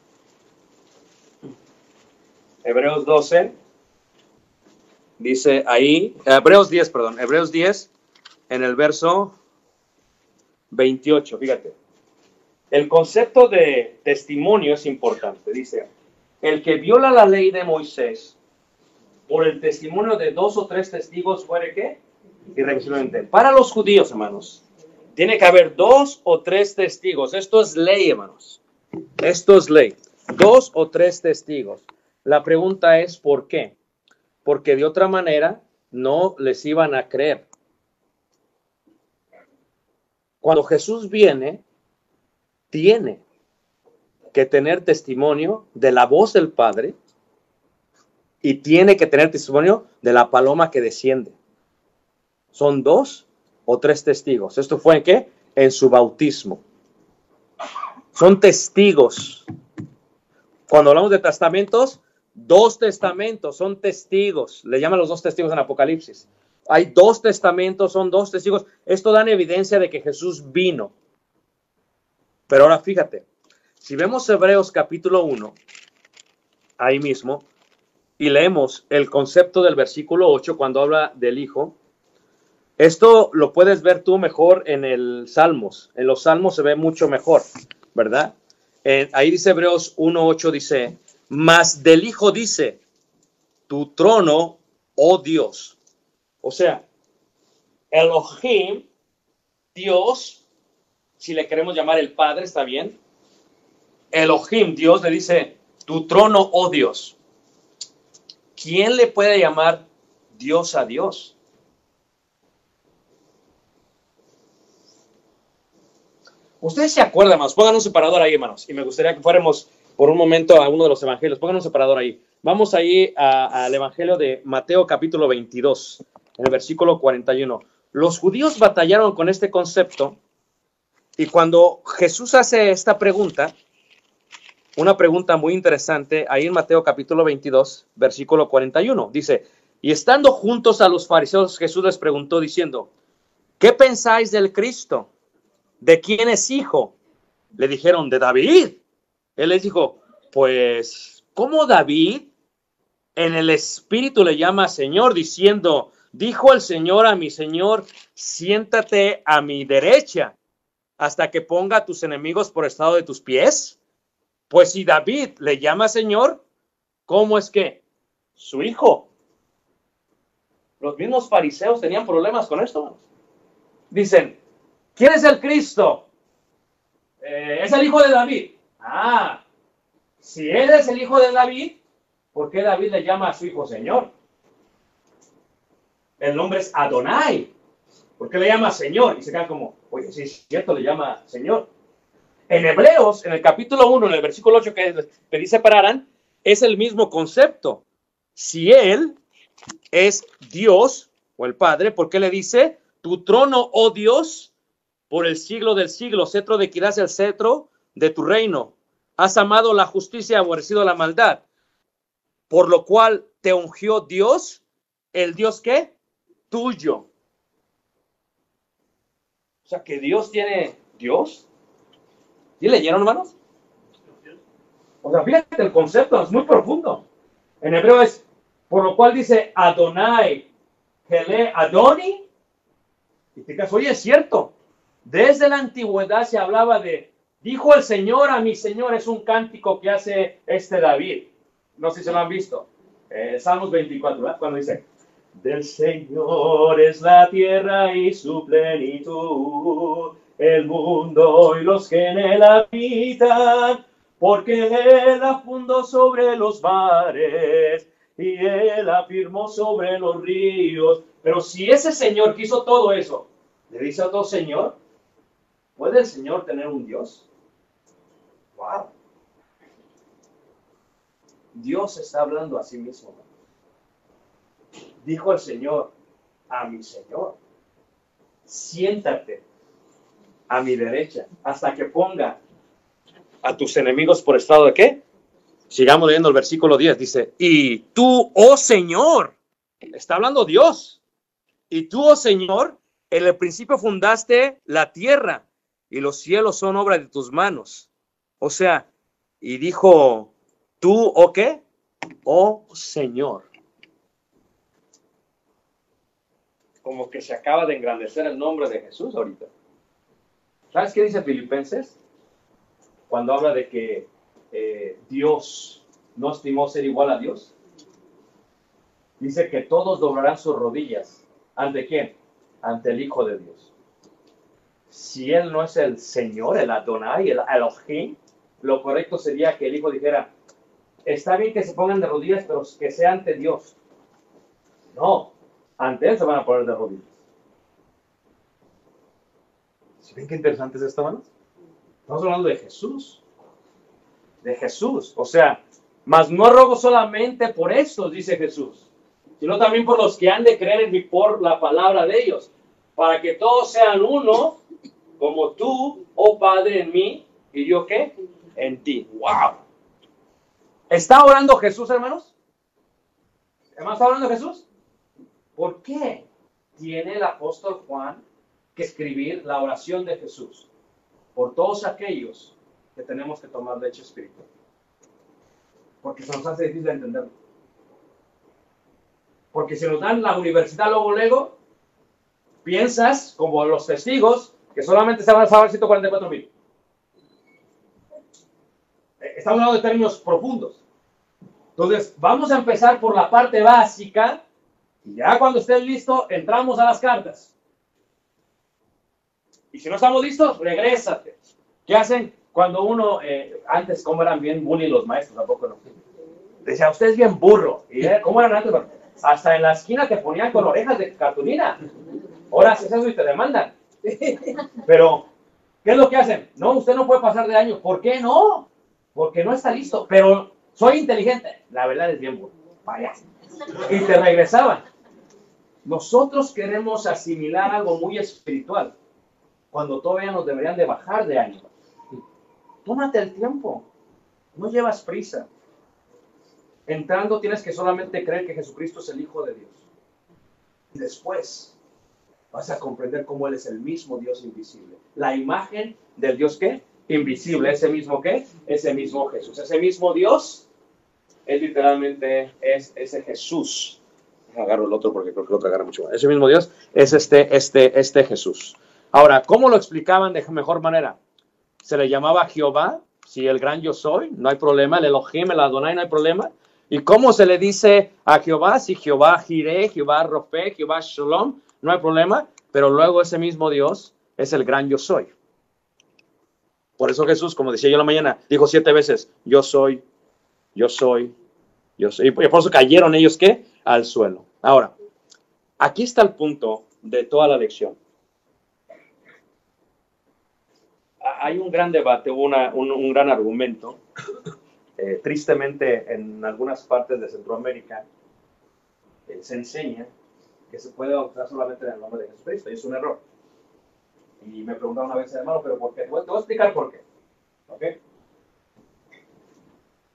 Hebreos 12, dice ahí, Hebreos 10, perdón, Hebreos 10, en el verso 28, fíjate. El concepto de testimonio es importante, dice, el que viola la ley de Moisés por el testimonio de dos o tres testigos fuere qué? Irrevisiblemente. Para los judíos, hermanos, tiene que haber dos o tres testigos. Esto es ley, hermanos. Esto es ley. Dos o tres testigos. La pregunta es ¿por qué? Porque de otra manera no les iban a creer. Cuando Jesús viene, tiene que tener testimonio de la voz del Padre y tiene que tener testimonio de la paloma que desciende. Son dos o tres testigos. ¿Esto fue en qué? En su bautismo. Son testigos. Cuando hablamos de testamentos, dos testamentos son testigos. Le llaman los dos testigos en Apocalipsis. Hay dos testamentos, son dos testigos. Esto da evidencia de que Jesús vino. Pero ahora fíjate, si vemos Hebreos capítulo 1, ahí mismo, y leemos el concepto del versículo 8 cuando habla del Hijo, esto lo puedes ver tú mejor en el Salmos. En los Salmos se ve mucho mejor, ¿verdad? Eh, ahí dice Hebreos 1.8, dice, mas del Hijo dice, tu trono, oh Dios. O sea, Elohim, Dios, si le queremos llamar el Padre, está bien, Elohim, Dios le dice, tu trono, oh Dios. ¿Quién le puede llamar Dios a Dios? Ustedes se acuerdan, hermanos, pongan un separador ahí, hermanos, y me gustaría que fuéramos por un momento a uno de los evangelios. Pongan un separador ahí. Vamos ahí al evangelio de Mateo capítulo 22, en el versículo 41. Los judíos batallaron con este concepto y cuando Jesús hace esta pregunta, una pregunta muy interesante ahí en Mateo capítulo 22, versículo 41. Dice, y estando juntos a los fariseos, Jesús les preguntó diciendo, ¿qué pensáis del Cristo? ¿De quién es hijo? Le dijeron, de David. Él les dijo, pues, ¿cómo David en el Espíritu le llama Señor diciendo, dijo el Señor a mi Señor, siéntate a mi derecha hasta que ponga a tus enemigos por estado de tus pies? Pues si David le llama Señor, ¿cómo es que? Su hijo. Los mismos fariseos tenían problemas con esto. Dicen, ¿Quién es el Cristo? Eh, es el hijo de David. Ah, si él es el hijo de David, ¿por qué David le llama a su hijo Señor? El nombre es Adonai. ¿Por qué le llama Señor? Y se quedan como, oye, sí, es cierto, le llama Señor. En Hebreos, en el capítulo 1, en el versículo 8 que pedí separaran, es el mismo concepto. Si Él es Dios o el Padre, ¿por qué le dice, tu trono, oh Dios, por el siglo del siglo, cetro de equidad el cetro de tu reino? Has amado la justicia y aborrecido la maldad, por lo cual te ungió Dios, el Dios que tuyo. O sea, que Dios tiene Dios. ¿Sí leyeron, hermanos? O sea, fíjate, el concepto es muy profundo. En hebreo es, por lo cual dice Adonai, Hele Adoni. Y te oye, es cierto. Desde la antigüedad se hablaba de, dijo el Señor a mi Señor, es un cántico que hace este David. No sé si se lo han visto. Eh, Salmos 24, ¿verdad? Cuando dice, del Señor es la tierra y su plenitud, el mundo y los que en él habitan, porque él la fundó sobre los mares y él afirmó sobre los ríos. Pero si ese Señor que hizo todo eso, le dice a otro Señor, ¿puede el Señor tener un Dios? Wow. Dios está hablando a sí mismo. Dijo el Señor a mi Señor, siéntate a mi derecha hasta que ponga a tus enemigos por estado de qué? Sigamos leyendo el versículo 10. Dice, y tú, oh Señor, está hablando Dios, y tú, oh Señor, en el principio fundaste la tierra y los cielos son obra de tus manos. O sea, y dijo, tú, ¿o oh qué? Oh Señor. Como que se acaba de engrandecer el nombre de Jesús ahorita. ¿Sabes qué dice Filipenses? Cuando habla de que eh, Dios no estimó ser igual a Dios. Dice que todos doblarán sus rodillas. ¿Ante quién? Ante el Hijo de Dios. Si Él no es el Señor, el Adonai, el Elohim, lo correcto sería que el Hijo dijera, está bien que se pongan de rodillas, pero que sea ante Dios. No, ante Él se van a poner de rodillas. ¿Sí ven qué interesante es esto, hermanos? Estamos hablando de Jesús. De Jesús. O sea, mas no rogo solamente por estos, dice Jesús, sino también por los que han de creer en mí por la palabra de ellos, para que todos sean uno, como tú, oh Padre, en mí, y yo qué? En ti. ¡Wow! ¿Está orando Jesús, hermanos? ¿Está orando Jesús? ¿Por qué tiene el apóstol Juan que escribir la oración de Jesús? Por todos aquellos que tenemos que tomar leche espiritual. Porque se nos hace difícil entenderlo. Porque si nos dan la universidad luego, luego, piensas, como los testigos, que solamente se van a saber 144 mil. Eh, estamos hablando de términos profundos. Entonces, vamos a empezar por la parte básica y ya cuando estés listo, entramos a las cartas. Y si no estamos listos, regrésate. ¿Qué hacen cuando uno, eh, antes, cómo eran bien bully los maestros? Tampoco no. Decía, usted es bien burro. ¿Y eh, cómo eran antes? Hasta en la esquina te ponían con orejas de cartulina. Ahora haces eso y te demandan. Pero, ¿qué es lo que hacen? No, usted no puede pasar de año. ¿Por qué no? Porque no está listo. Pero soy inteligente. La verdad es bien burro. Vaya. Y te regresaban. Nosotros queremos asimilar algo muy espiritual cuando todavía nos deberían de bajar de ánimo. Tómate el tiempo, no llevas prisa. Entrando tienes que solamente creer que Jesucristo es el Hijo de Dios. Y después vas a comprender cómo Él es el mismo Dios invisible. La imagen del Dios que invisible, ese mismo que, ese mismo Jesús. Ese mismo Dios es literalmente es ese Jesús. Agarro el otro porque creo que el otro agarra mucho más. Ese mismo Dios es este, este, este Jesús. Ahora, ¿cómo lo explicaban de mejor manera? Se le llamaba Jehová, si el gran yo soy, no hay problema, el Elohim, el Adonai, no hay problema. ¿Y cómo se le dice a Jehová? Si Jehová Jireh, Jehová Rofe, Jehová Shalom, no hay problema. Pero luego ese mismo Dios es el gran yo soy. Por eso Jesús, como decía yo en la mañana, dijo siete veces, yo soy, yo soy, yo soy. Y por eso cayeron ellos, ¿qué? Al suelo. Ahora, aquí está el punto de toda la lección. Hay un gran debate, un, gran argumento, eh, tristemente en algunas partes de Centroamérica eh, se enseña que se puede bautizar solamente en el nombre de Jesucristo, y es un error. Y me preguntaba una vez, hermano, ¿pero por qué? Te voy, a explicar por qué. ¿Ok?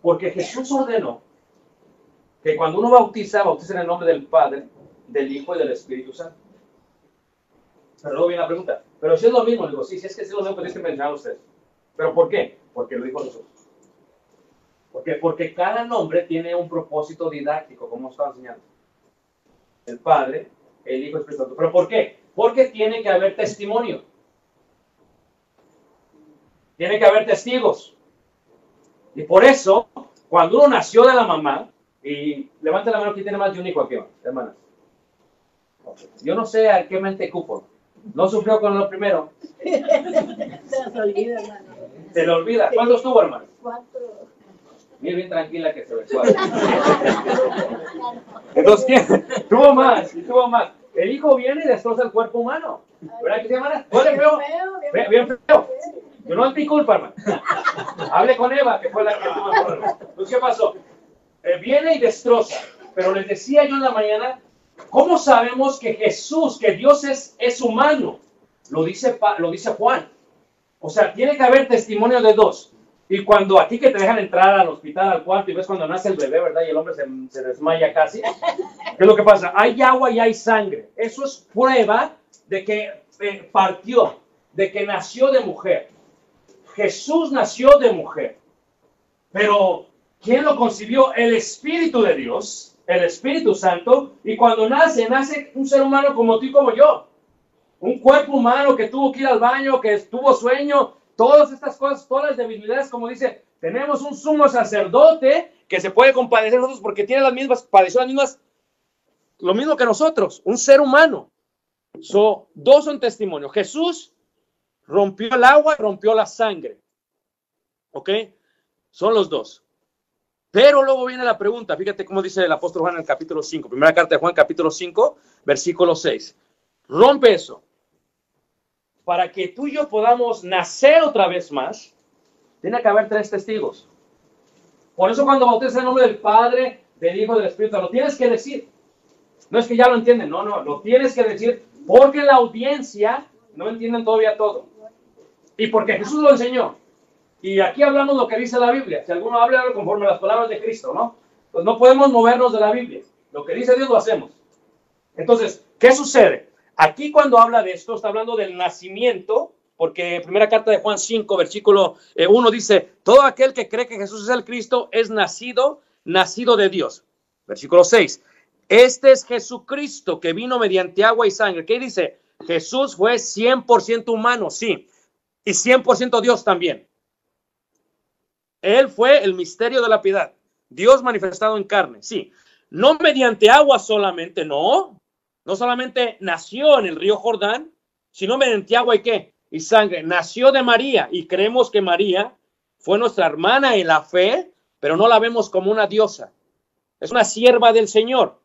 Porque Jesús ordenó que cuando uno bautiza, bautiza en el nombre del Padre, del Hijo y del Espíritu Santo. Pero luego viene la pregunta, pero si es lo mismo, digo, sí, si es que es lo mismo, pero que mencionar usted. ¿Pero por qué? Porque lo dijo Jesús. Porque, porque cada nombre tiene un propósito didáctico, como estaba enseñando. El Padre, el Hijo el Espíritu Santo. ¿Pero por qué? Porque tiene que haber testimonio. Tiene que haber testigos. Y por eso, cuando uno nació de la mamá, y levante la mano que tiene más de un hijo aquí, hermanas. Yo no sé a qué mente cupo. No sufrió con lo primero. Se le olvida, hermano. Se le olvida. ¿Cuántos tuvo, hermano? Cuatro. Mira bien tranquila que se ve. Entonces, tuvo más, tuvo más. El hijo viene y destroza el cuerpo humano. ¿Verdad que se llama? Feo. Bien feo. Yo no es mi culpa, hermano. Hable con Eva, que fue la que tuvo el problema. Entonces, ¿qué pasó? Eh, viene y destroza. Pero les decía yo en la mañana, ¿cómo sabemos que Jesús, que Dios es, humano? Lo dice, lo dice Juan. O sea, tiene que haber testimonio de dos. Y cuando a ti que te dejan entrar al hospital, al cuarto, y ves cuando nace el bebé, ¿verdad? Y el hombre se, se desmaya casi. ¿Qué es lo que pasa? Hay agua y hay sangre. Eso es prueba de que eh, partió, de que nació de mujer. Jesús nació de mujer. Pero, ¿quién lo concibió? El Espíritu de Dios, el Espíritu Santo. Y cuando nace, nace un ser humano como tú y como yo. Un cuerpo humano que tuvo que ir al baño, que tuvo sueño. Todas estas cosas, todas las debilidades, como dice, tenemos un sumo sacerdote que se puede compadecer nosotros porque tiene las mismas, padeció las mismas, lo mismo que nosotros, un ser humano. So, dos son testimonios. Jesús Rompió el agua y rompió la sangre. ¿Ok? Son los dos. Pero luego viene la pregunta, fíjate cómo dice el apóstol Juan en el capítulo 5, primera carta de Juan, capítulo 5, versículo 6. Rompe eso. Para que tú y yo podamos nacer otra vez más, tiene que haber tres testigos. Por eso cuando bautizas el nombre del Padre, del Hijo, del Espíritu, lo tienes que decir. No es que ya lo entienden, no, no, lo tienes que decir porque la audiencia no entienden todavía todo. Y porque Jesús lo enseñó. Y aquí hablamos lo que dice la Biblia. Si alguno habla conforme a las palabras de Cristo, ¿no? Pues no podemos movernos de la Biblia. Lo que dice Dios lo hacemos. Entonces, ¿qué sucede? Aquí cuando habla de esto, está hablando del nacimiento, porque primera carta de Juan 5, versículo 1 eh, dice, todo aquel que cree que Jesús es el Cristo es nacido, nacido de Dios. Versículo 6, este es Jesucristo que vino mediante agua y sangre. ¿Qué dice? Jesús fue 100% humano, sí, y 100% Dios también. Él fue el misterio de la piedad. Dios manifestado en carne, sí. No mediante agua solamente, no. No solamente nació en el río Jordán, sino mediante agua y qué? Y sangre. Nació de María y creemos que María fue nuestra hermana en la fe, pero no la vemos como una diosa. Es una sierva del Señor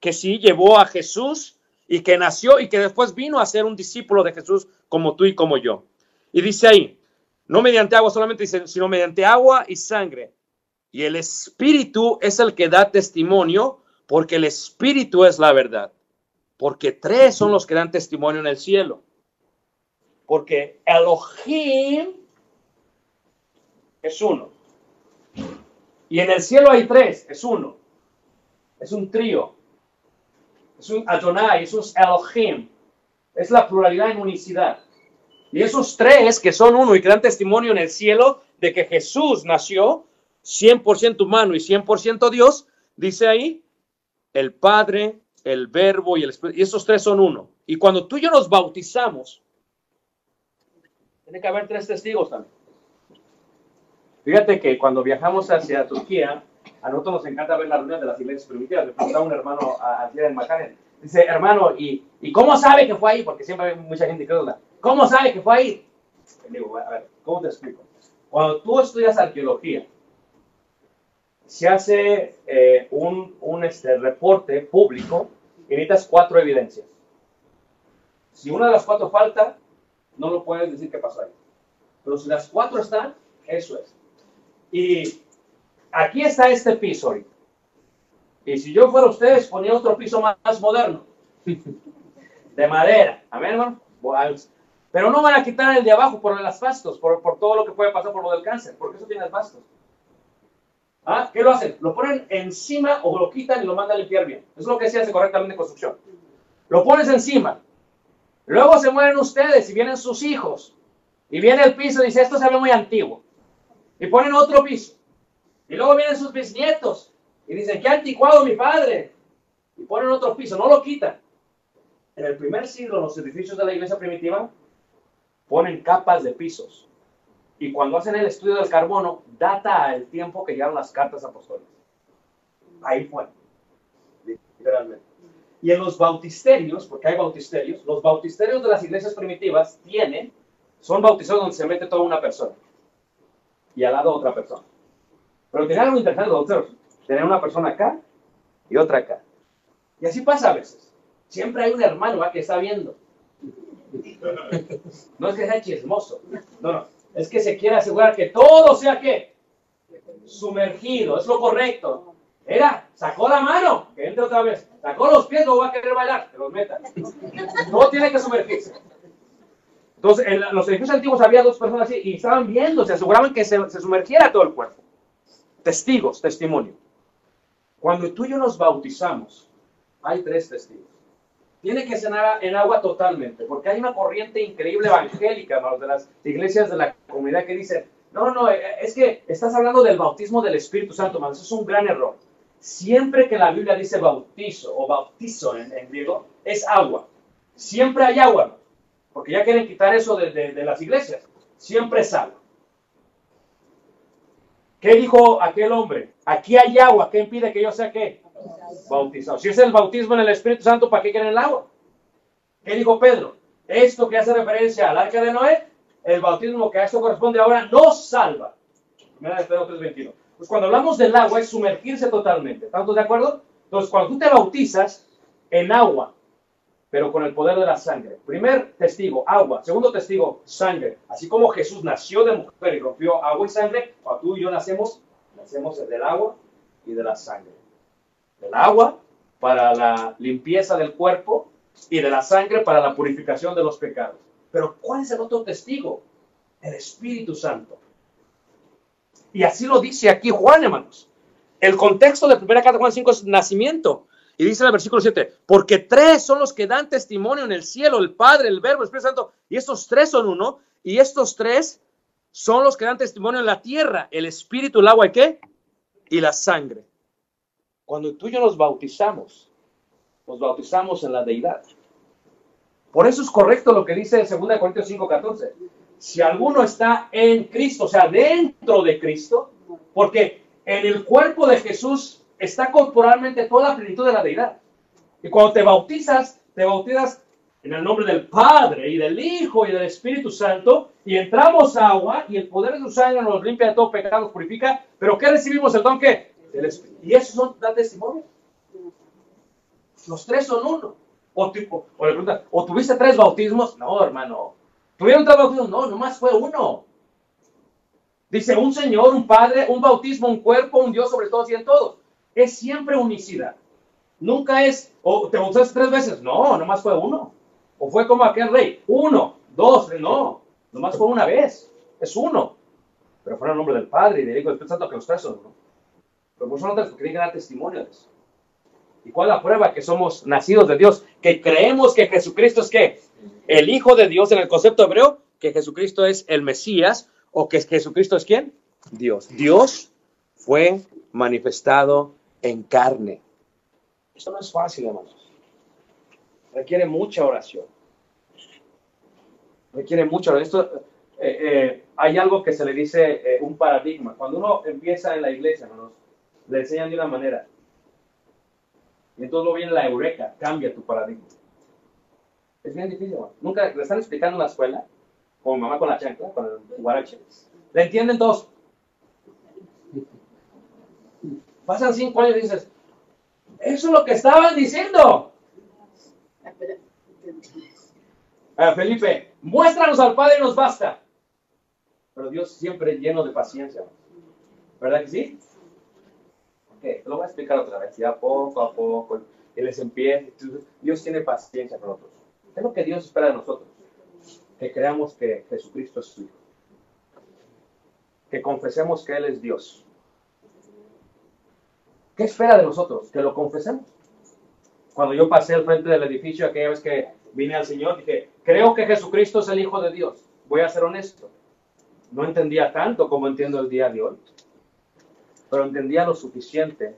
que sí llevó a Jesús y que nació y que después vino a ser un discípulo de Jesús como tú y como yo. Y dice ahí, no mediante agua solamente, sino mediante agua y sangre. Y el Espíritu es el que da testimonio, porque el Espíritu es la verdad. Porque tres son los que dan testimonio en el cielo. Porque Elohim es uno. Y en el cielo hay tres, es uno. Es un trío. Es un Adonai, es un Elohim. Es la pluralidad en unicidad. Y esos tres que son uno y dan testimonio en el cielo de que Jesús nació 100% humano y 100% Dios, dice ahí, el Padre, el Verbo y el Espíritu. Y esos tres son uno. Y cuando tú y yo nos bautizamos, tiene que haber tres testigos también. Fíjate que cuando viajamos hacia Turquía, a nosotros nos encanta ver la reunión de las iglesias primitivas. Le preguntaba un hermano a en Macanen. Dice, hermano, ¿y, ¿y cómo sabe que fue ahí? Porque siempre hay mucha gente duda. ¿Cómo sabe que fue ahí? digo, a ver, ¿cómo te explico? Cuando tú estudias arqueología, se hace eh, un, un este, reporte público y necesitas cuatro evidencias. Si una de las cuatro falta, no lo puedes decir qué pasó ahí. Pero si las cuatro están, eso es. Y aquí está este piso ahorita. Y si yo fuera ustedes, ponía otro piso más, moderno. De madera. Amén, hermano. Pero no van a quitar el de abajo por el asbestos, por, por todo lo que puede pasar por lo del cáncer, porque eso tiene asbestos. ¿Ah? ¿Qué lo hacen? Lo ponen encima o lo quitan y lo mandan a limpiar bien. Eso es lo que se hace correctamente en construcción. Lo pones encima. Luego se mueren ustedes y vienen sus hijos. Y viene el piso y dice, esto se ve muy antiguo. Y ponen otro piso. Y luego vienen sus bisnietos y dicen, qué anticuado mi padre. Y ponen otro piso, no lo quitan. En el primer siglo, los edificios de la iglesia primitiva ponen capas de pisos y cuando hacen el estudio del carbono, data el tiempo que llegaron las cartas apostólicas. Ahí fue, literalmente. Y en los bautisterios, porque hay bautisterios, los bautisterios de las iglesias primitivas tienen, son bautizados donde se mete toda una persona y al lado otra persona. Pero tiene algo interesante los tener una persona acá y otra acá. Y así pasa a veces. Siempre hay un hermano que está viendo. No es que sea chismoso. No, no es que se quiere asegurar que todo sea que sumergido, es lo correcto. Era, sacó la mano, que entre otra vez, sacó los pies, no va a querer bailar, que los meta. Todo tiene que sumergirse. Entonces, en los edificios antiguos había dos personas así y estaban viendo, se aseguraban que se sumergiera todo el cuerpo. Testigos, testimonio. Cuando tú y yo nos bautizamos, hay tres testigos tiene que cenar en agua totalmente, porque hay una corriente increíble evangélica, hermanos, de las iglesias de la comunidad que dicen, no, no, eh, es que estás hablando del bautismo del Espíritu Santo, hermanos, es un gran error. Siempre que la Biblia dice bautizo o bautizo en, griego, es agua. Siempre hay agua, porque ya quieren quitar eso de, de las iglesias. Siempre es agua. ¿Qué dijo aquel hombre? Aquí hay agua, ¿qué impide que yo sea qué? bautizado. Si es el bautismo en el Espíritu Santo, ¿para qué quieren el agua? ¿Qué dijo Pedro? Esto que hace referencia al arca de Noé, el bautismo que a esto corresponde ahora, no salva. Mira Pedro 3.21. Pues cuando hablamos del agua es sumergirse totalmente. ¿Estamos de acuerdo? Entonces, cuando tú te bautizas en agua, pero con el poder de la sangre. Primer testigo, agua. Segundo testigo, sangre. Así como Jesús nació de mujer y rompió agua y sangre, cuando tú y yo nacemos, nacemos del agua y de la sangre del agua para la limpieza del cuerpo y de la sangre para la purificación de los pecados. Pero ¿cuál es el otro testigo? El Espíritu Santo. Y así lo dice aquí Juan, hermanos. El contexto de primera carta Juan 5 es nacimiento. Y dice el versículo 7, porque tres son los que dan testimonio en el cielo, el Padre, el Verbo, el Espíritu Santo, y estos tres son uno, y estos tres son los que dan testimonio en la tierra, el Espíritu, el agua y qué? Y la sangre. Cuando tú y yo nos bautizamos, nos bautizamos en la deidad. Por eso es correcto lo que dice 2 Corintios 5:14. Si alguno está en Cristo, o sea, dentro de Cristo, porque en el cuerpo de Jesús está corporalmente toda la plenitud de la deidad. Y cuando te bautizas, te bautizas en el nombre del Padre y del Hijo y del Espíritu Santo, y entramos a agua y el poder de su sangre nos limpia de todo pecado, nos purifica. Pero ¿qué recibimos el don que y esos son, dan testimonio. Los tres son uno. O, tipo, o, le pregunta, ¿o tuviste tres bautismos? No, hermano. ¿Tuvieron tres bautismos? No, nomás fue uno. Dice un Señor, un Padre, un bautismo, un cuerpo, un Dios sobre todos y en todos. Es siempre unicidad. Nunca es, o te bautizaste tres veces. No, nomás fue uno. O fue como aquel rey. Uno, dos, no. Nomás fue una vez. Es uno. Pero fue el nombre del Padre y del Hijo del que los tres son uno. Pero por eso que dar testimonio de eso. ¿Y cuál es la prueba? Que somos nacidos de Dios, que creemos que Jesucristo es qué? El Hijo de Dios en el concepto hebreo, que Jesucristo es el Mesías, o que Jesucristo es quién? Dios. Dios fue manifestado en carne. Esto no es fácil, hermanos. Requiere mucha oración. Requiere mucha oración. Esto, eh, eh, hay algo que se le dice eh, un paradigma. Cuando uno empieza en la iglesia, hermanos, le enseñan de una manera. Y entonces luego viene la eureka, cambia tu paradigma. Es bien difícil. Nunca le están explicando en la escuela, como mamá con la chancla, con el guarache. ¿Le entienden todos? Pasan cinco años y dices, eso es lo que estaban diciendo. Ah, Felipe, muéstranos al Padre y nos basta. Pero Dios siempre lleno de paciencia. ¿Verdad que sí? Ok, te lo voy a explicar otra vez, ya poco a poco. Y les empieza. Dios tiene paciencia con nosotros. ¿Qué es lo que Dios espera de nosotros? Que creamos que Jesucristo es su Hijo. Que confesemos que Él es Dios. ¿Qué espera de nosotros? Que lo confesemos. Cuando yo pasé al frente del edificio aquella vez que vine al Señor, dije, creo que Jesucristo es el Hijo de Dios. Voy a ser honesto. No entendía tanto como entiendo el día de hoy, pero entendía lo suficiente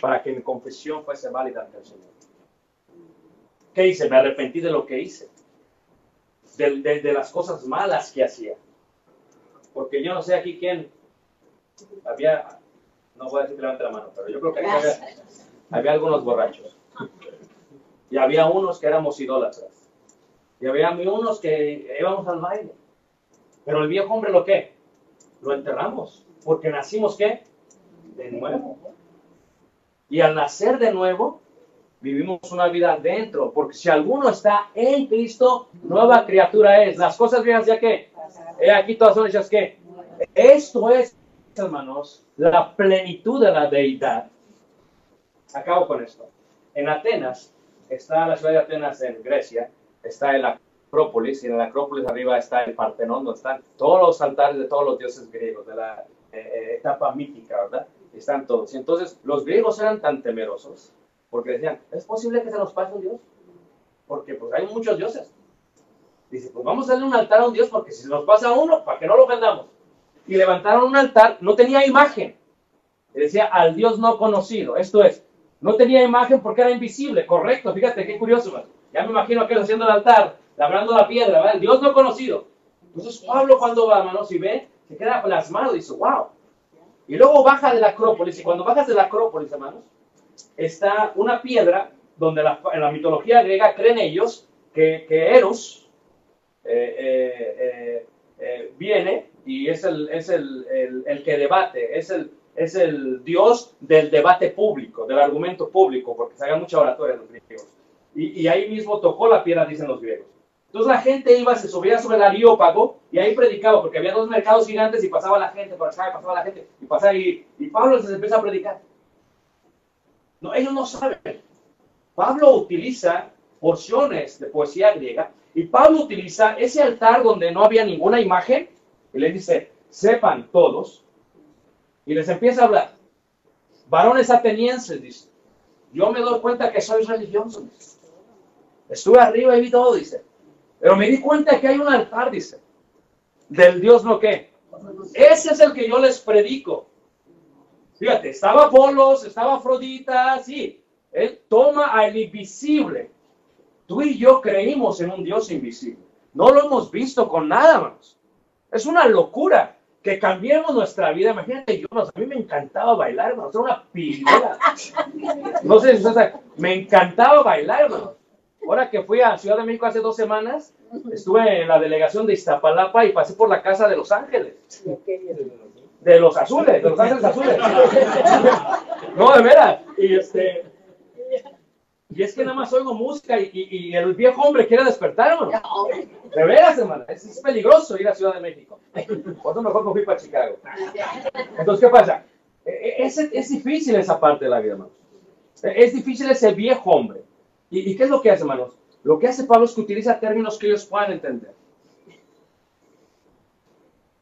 para que mi confesión fuese válida ante el Señor. ¿Qué hice? Me arrepentí de lo que hice, de, las cosas malas que hacía. Porque yo no sé aquí quién había, no voy a decir que levante la mano, pero yo creo que había, había algunos borrachos. Y había unos que éramos idólatras. Y había unos que íbamos al baile. Pero el viejo hombre lo que? Lo enterramos. Porque nacimos qué? De nuevo. Y al nacer de nuevo, vivimos una vida dentro. Porque si alguno está en Cristo, nueva criatura es. Las cosas viejas ya que, aquí todas son hechas que. Esto es, hermanos, la plenitud de la deidad. Acabo con esto. En Atenas, está la ciudad de Atenas en Grecia, está el Acrópolis, y en el Acrópolis arriba está el Partenón, donde están todos los altares de todos los dioses griegos, de la eh, etapa mítica, ¿verdad? Están todos. Y entonces los griegos eran tan temerosos, porque decían, ¿es posible que se nos pase un dios? Porque pues hay muchos dioses. Dice, pues vamos a darle un altar a un dios, porque si se nos pasa uno, para que no lo ofendamos. Y levantaron un altar, no tenía imagen. Y decía, al dios no conocido. Esto es, no tenía imagen porque era invisible, correcto, fíjate qué curioso. Man. Ya me imagino que haciendo el altar, labrando la piedra, ¿verdad? El Dios no conocido. Entonces Pablo cuando va, hermanos, y ve, se queda plasmado y dice, wow. Y luego baja de la Acrópolis, y cuando bajas de la Acrópolis, hermanos, está una piedra donde la, en la mitología griega creen ellos que, que Eros eh, eh, eh, viene y es, el, es el, el, el que debate, es el, es el Dios del debate público, del argumento público, porque se hagan mucha oratoria los griegos. Y, y, ahí mismo tocó la piedra, dicen los griegos. Entonces la gente iba, se subía sobre el areópago y ahí predicaba, porque había dos mercados gigantes y pasaba la gente por acá, y pasaba la gente, y pasaba y, y Pablo se empieza a predicar. No, ellos no saben. Pablo utiliza porciones de poesía griega y Pablo utiliza ese altar donde no había ninguna imagen y le dice, sepan todos y les empieza a hablar. Varones atenienses, dice. Yo me doy cuenta que sois religiosos. Estuve arriba y vi todo, dice. Pero me di cuenta que hay un altar, dice. Del Dios no qué. Ese es el que yo les predico. Fíjate, estaba Polos, estaba Afrodita, sí. Él toma al invisible. Tú y yo creímos en un Dios invisible. No lo hemos visto con nada más. Es una locura que cambiemos nuestra vida. Imagínate, yo, a mí me encantaba bailar, hermano, era una pilera. No sé si me encantaba bailar, hermano. Ahora que fui a Ciudad de México hace dos semanas, estuve en la delegación de Iztapalapa y pasé por la casa de Los Ángeles. De los azules, de los ángeles azules. No, de veras. Y este. Y es que nada más oigo música y, y, y el viejo hombre quiere despertar, hermano. De veras, hermano. Es, es, peligroso ir a Ciudad de México. Eso mejor me fui para Chicago. Entonces, ¿qué pasa? Es, es difícil esa parte de la vida, hermano. Es difícil ese viejo hombre. ¿Y, ¿Y qué es lo que hace, hermanos? Lo que hace Pablo es que utiliza términos que ellos puedan entender.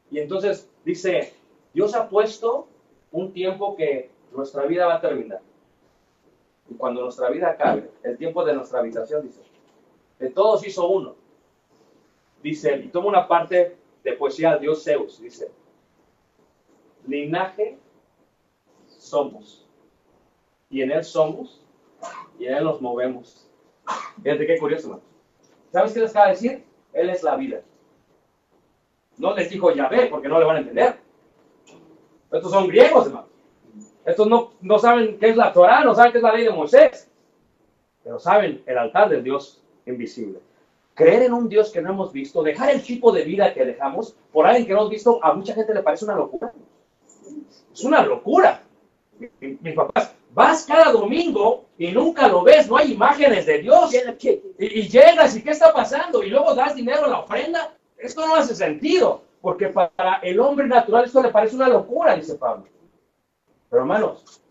Y entonces dice, Dios ha puesto un tiempo que nuestra vida va a terminar. Y cuando nuestra vida acabe, el tiempo de nuestra habitación, dice, de todos hizo uno. Dice, y toma una parte de poesía de Dios Zeus, dice, linaje somos, y en él somos, y en él nos movemos. Fíjate qué curioso. ¿Sabes qué les acaba de decir? Él es la vida. No les dijo Yahvé, porque no le van a entender. Estos son griegos, hermano. Estos no, no saben qué es la Torah, no saben qué es la ley de Moisés. pero saben el altar del Dios invisible. Creer en un Dios que no hemos visto, dejar el tipo de vida que dejamos por alguien que no hemos visto, a mucha gente le parece una locura. Es una locura. Mis papás, vas cada domingo y nunca lo ves, no hay imágenes de Dios. Y, y, llegas y ¿qué está pasando? Y luego das dinero a la ofrenda. Esto no hace sentido, porque para el hombre natural esto le parece una locura, dice Pablo. Pero hermanos,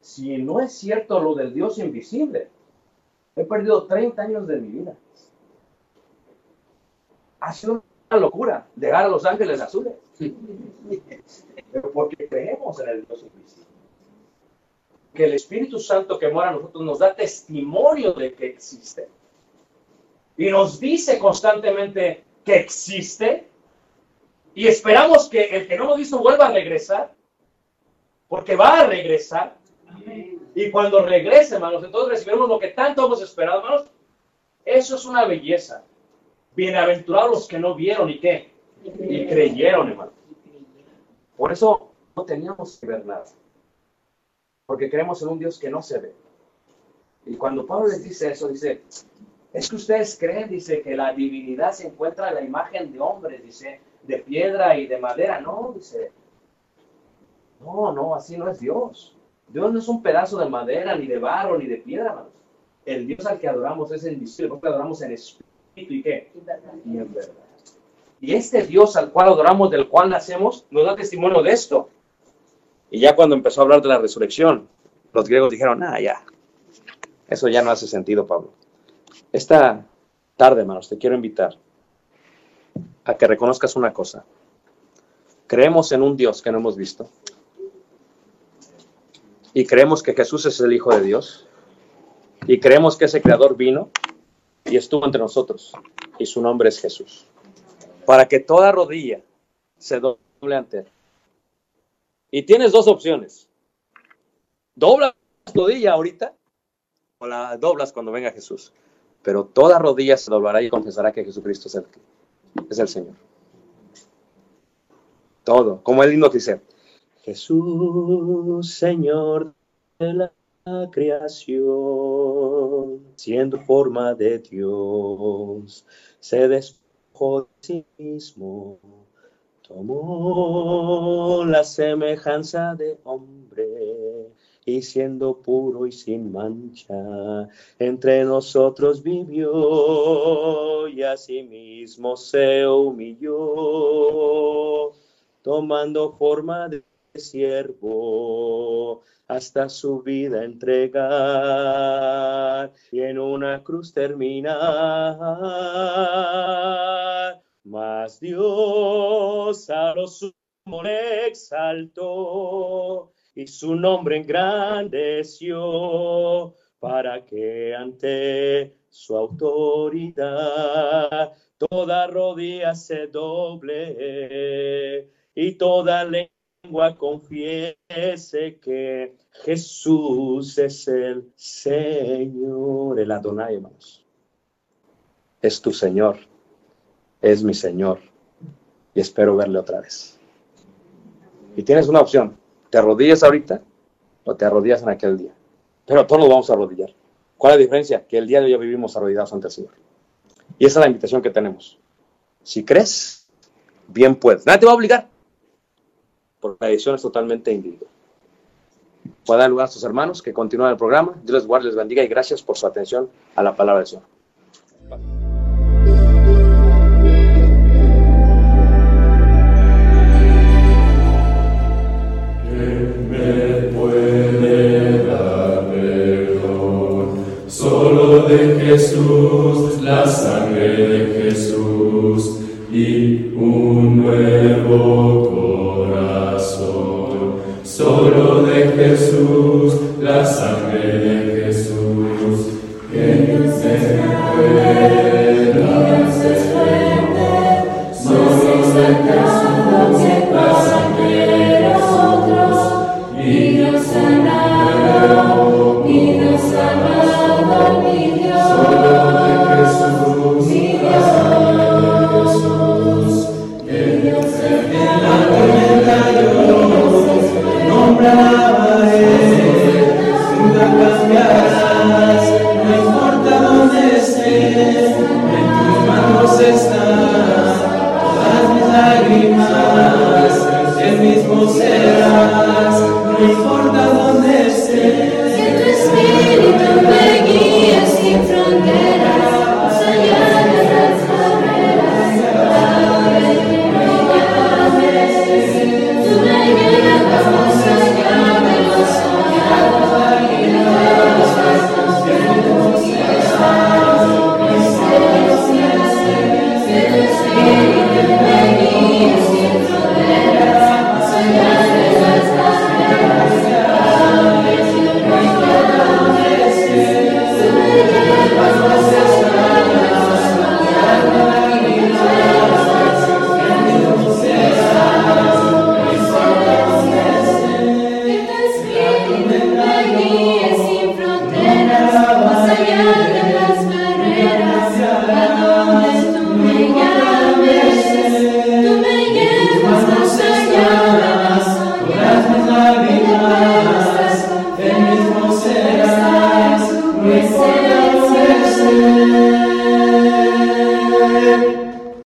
si no es cierto lo del Dios invisible, he perdido 30 años de mi vida. Ha sido una locura llegar a Los Ángeles Azules. Pero porque creemos en el Dios invisible. Que el Espíritu Santo que mora en nosotros nos da testimonio de que existe. Y nos dice constantemente que existe. Y esperamos que el que no lo visto vuelva a regresar. Porque va a regresar. Y cuando regrese, hermanos, entonces recibiremos lo que tanto hemos esperado, hermanos. Eso es una belleza. Bienaventurados los que no vieron y qué. Y creyeron, hermano. Por eso no teníamos que ver nada. Porque creemos en un Dios que no se ve. Y cuando Pablo les dice eso, dice, es que ustedes creen, dice, que la divinidad se encuentra en la imagen de hombres, dice, de piedra y de madera. No, dice, no, no, así no es Dios. Dios no es un pedazo de madera, ni de barro, ni de piedra, hermanos. El Dios al que adoramos es el invisible, porque adoramos en espíritu y qué? Y en verdad. Y este Dios al cual adoramos, del cual nacemos, nos da testimonio de esto. Y ya cuando empezó a hablar de la resurrección, los griegos dijeron, ah, ya, eso ya no hace sentido, Pablo. Esta tarde, hermanos, te quiero invitar a que reconozcas una cosa. Creemos en un Dios que no hemos visto. Y creemos que Jesús es el Hijo de Dios. Y creemos que ese Creador vino y estuvo entre nosotros. Y su nombre es Jesús para que toda rodilla se doble ante él. Y tienes dos opciones. Dobla la rodilla ahorita o la doblas cuando venga Jesús. Pero toda rodilla se doblará y confesará que Jesucristo es el, es el Señor. Todo. Como el himno dice, Jesús, Señor de la creación, siendo forma de Dios, se despide sí mismo, tomó la semejanza de hombre y siendo puro y sin mancha, entre nosotros vivió y asimismo se humilló, tomando forma de siervo hasta su vida entregar y en una cruz terminar. Mas Dios a lo sumo le exaltó y su nombre engrandeció para que ante su autoridad toda rodilla se doble y toda lengua confiese que Jesús es el Señor, el Adonai, hermanos. Es tu Señor, es mi Señor, y espero verle otra vez. Y tienes una opción, te arrodillas ahorita o te arrodillas en aquel día. Pero todos nos vamos a arrodillar. ¿Cuál es la diferencia? Que el día de hoy vivimos arrodillados ante el Señor. Y esa es la invitación que tenemos. Si crees, bien puedes. Nadie te va a obligar por la edición es totalmente individual. Voy a dar lugar a sus hermanos que continúan el programa. Dios les guarde, les bendiga y gracias por su atención a la palabra del Señor.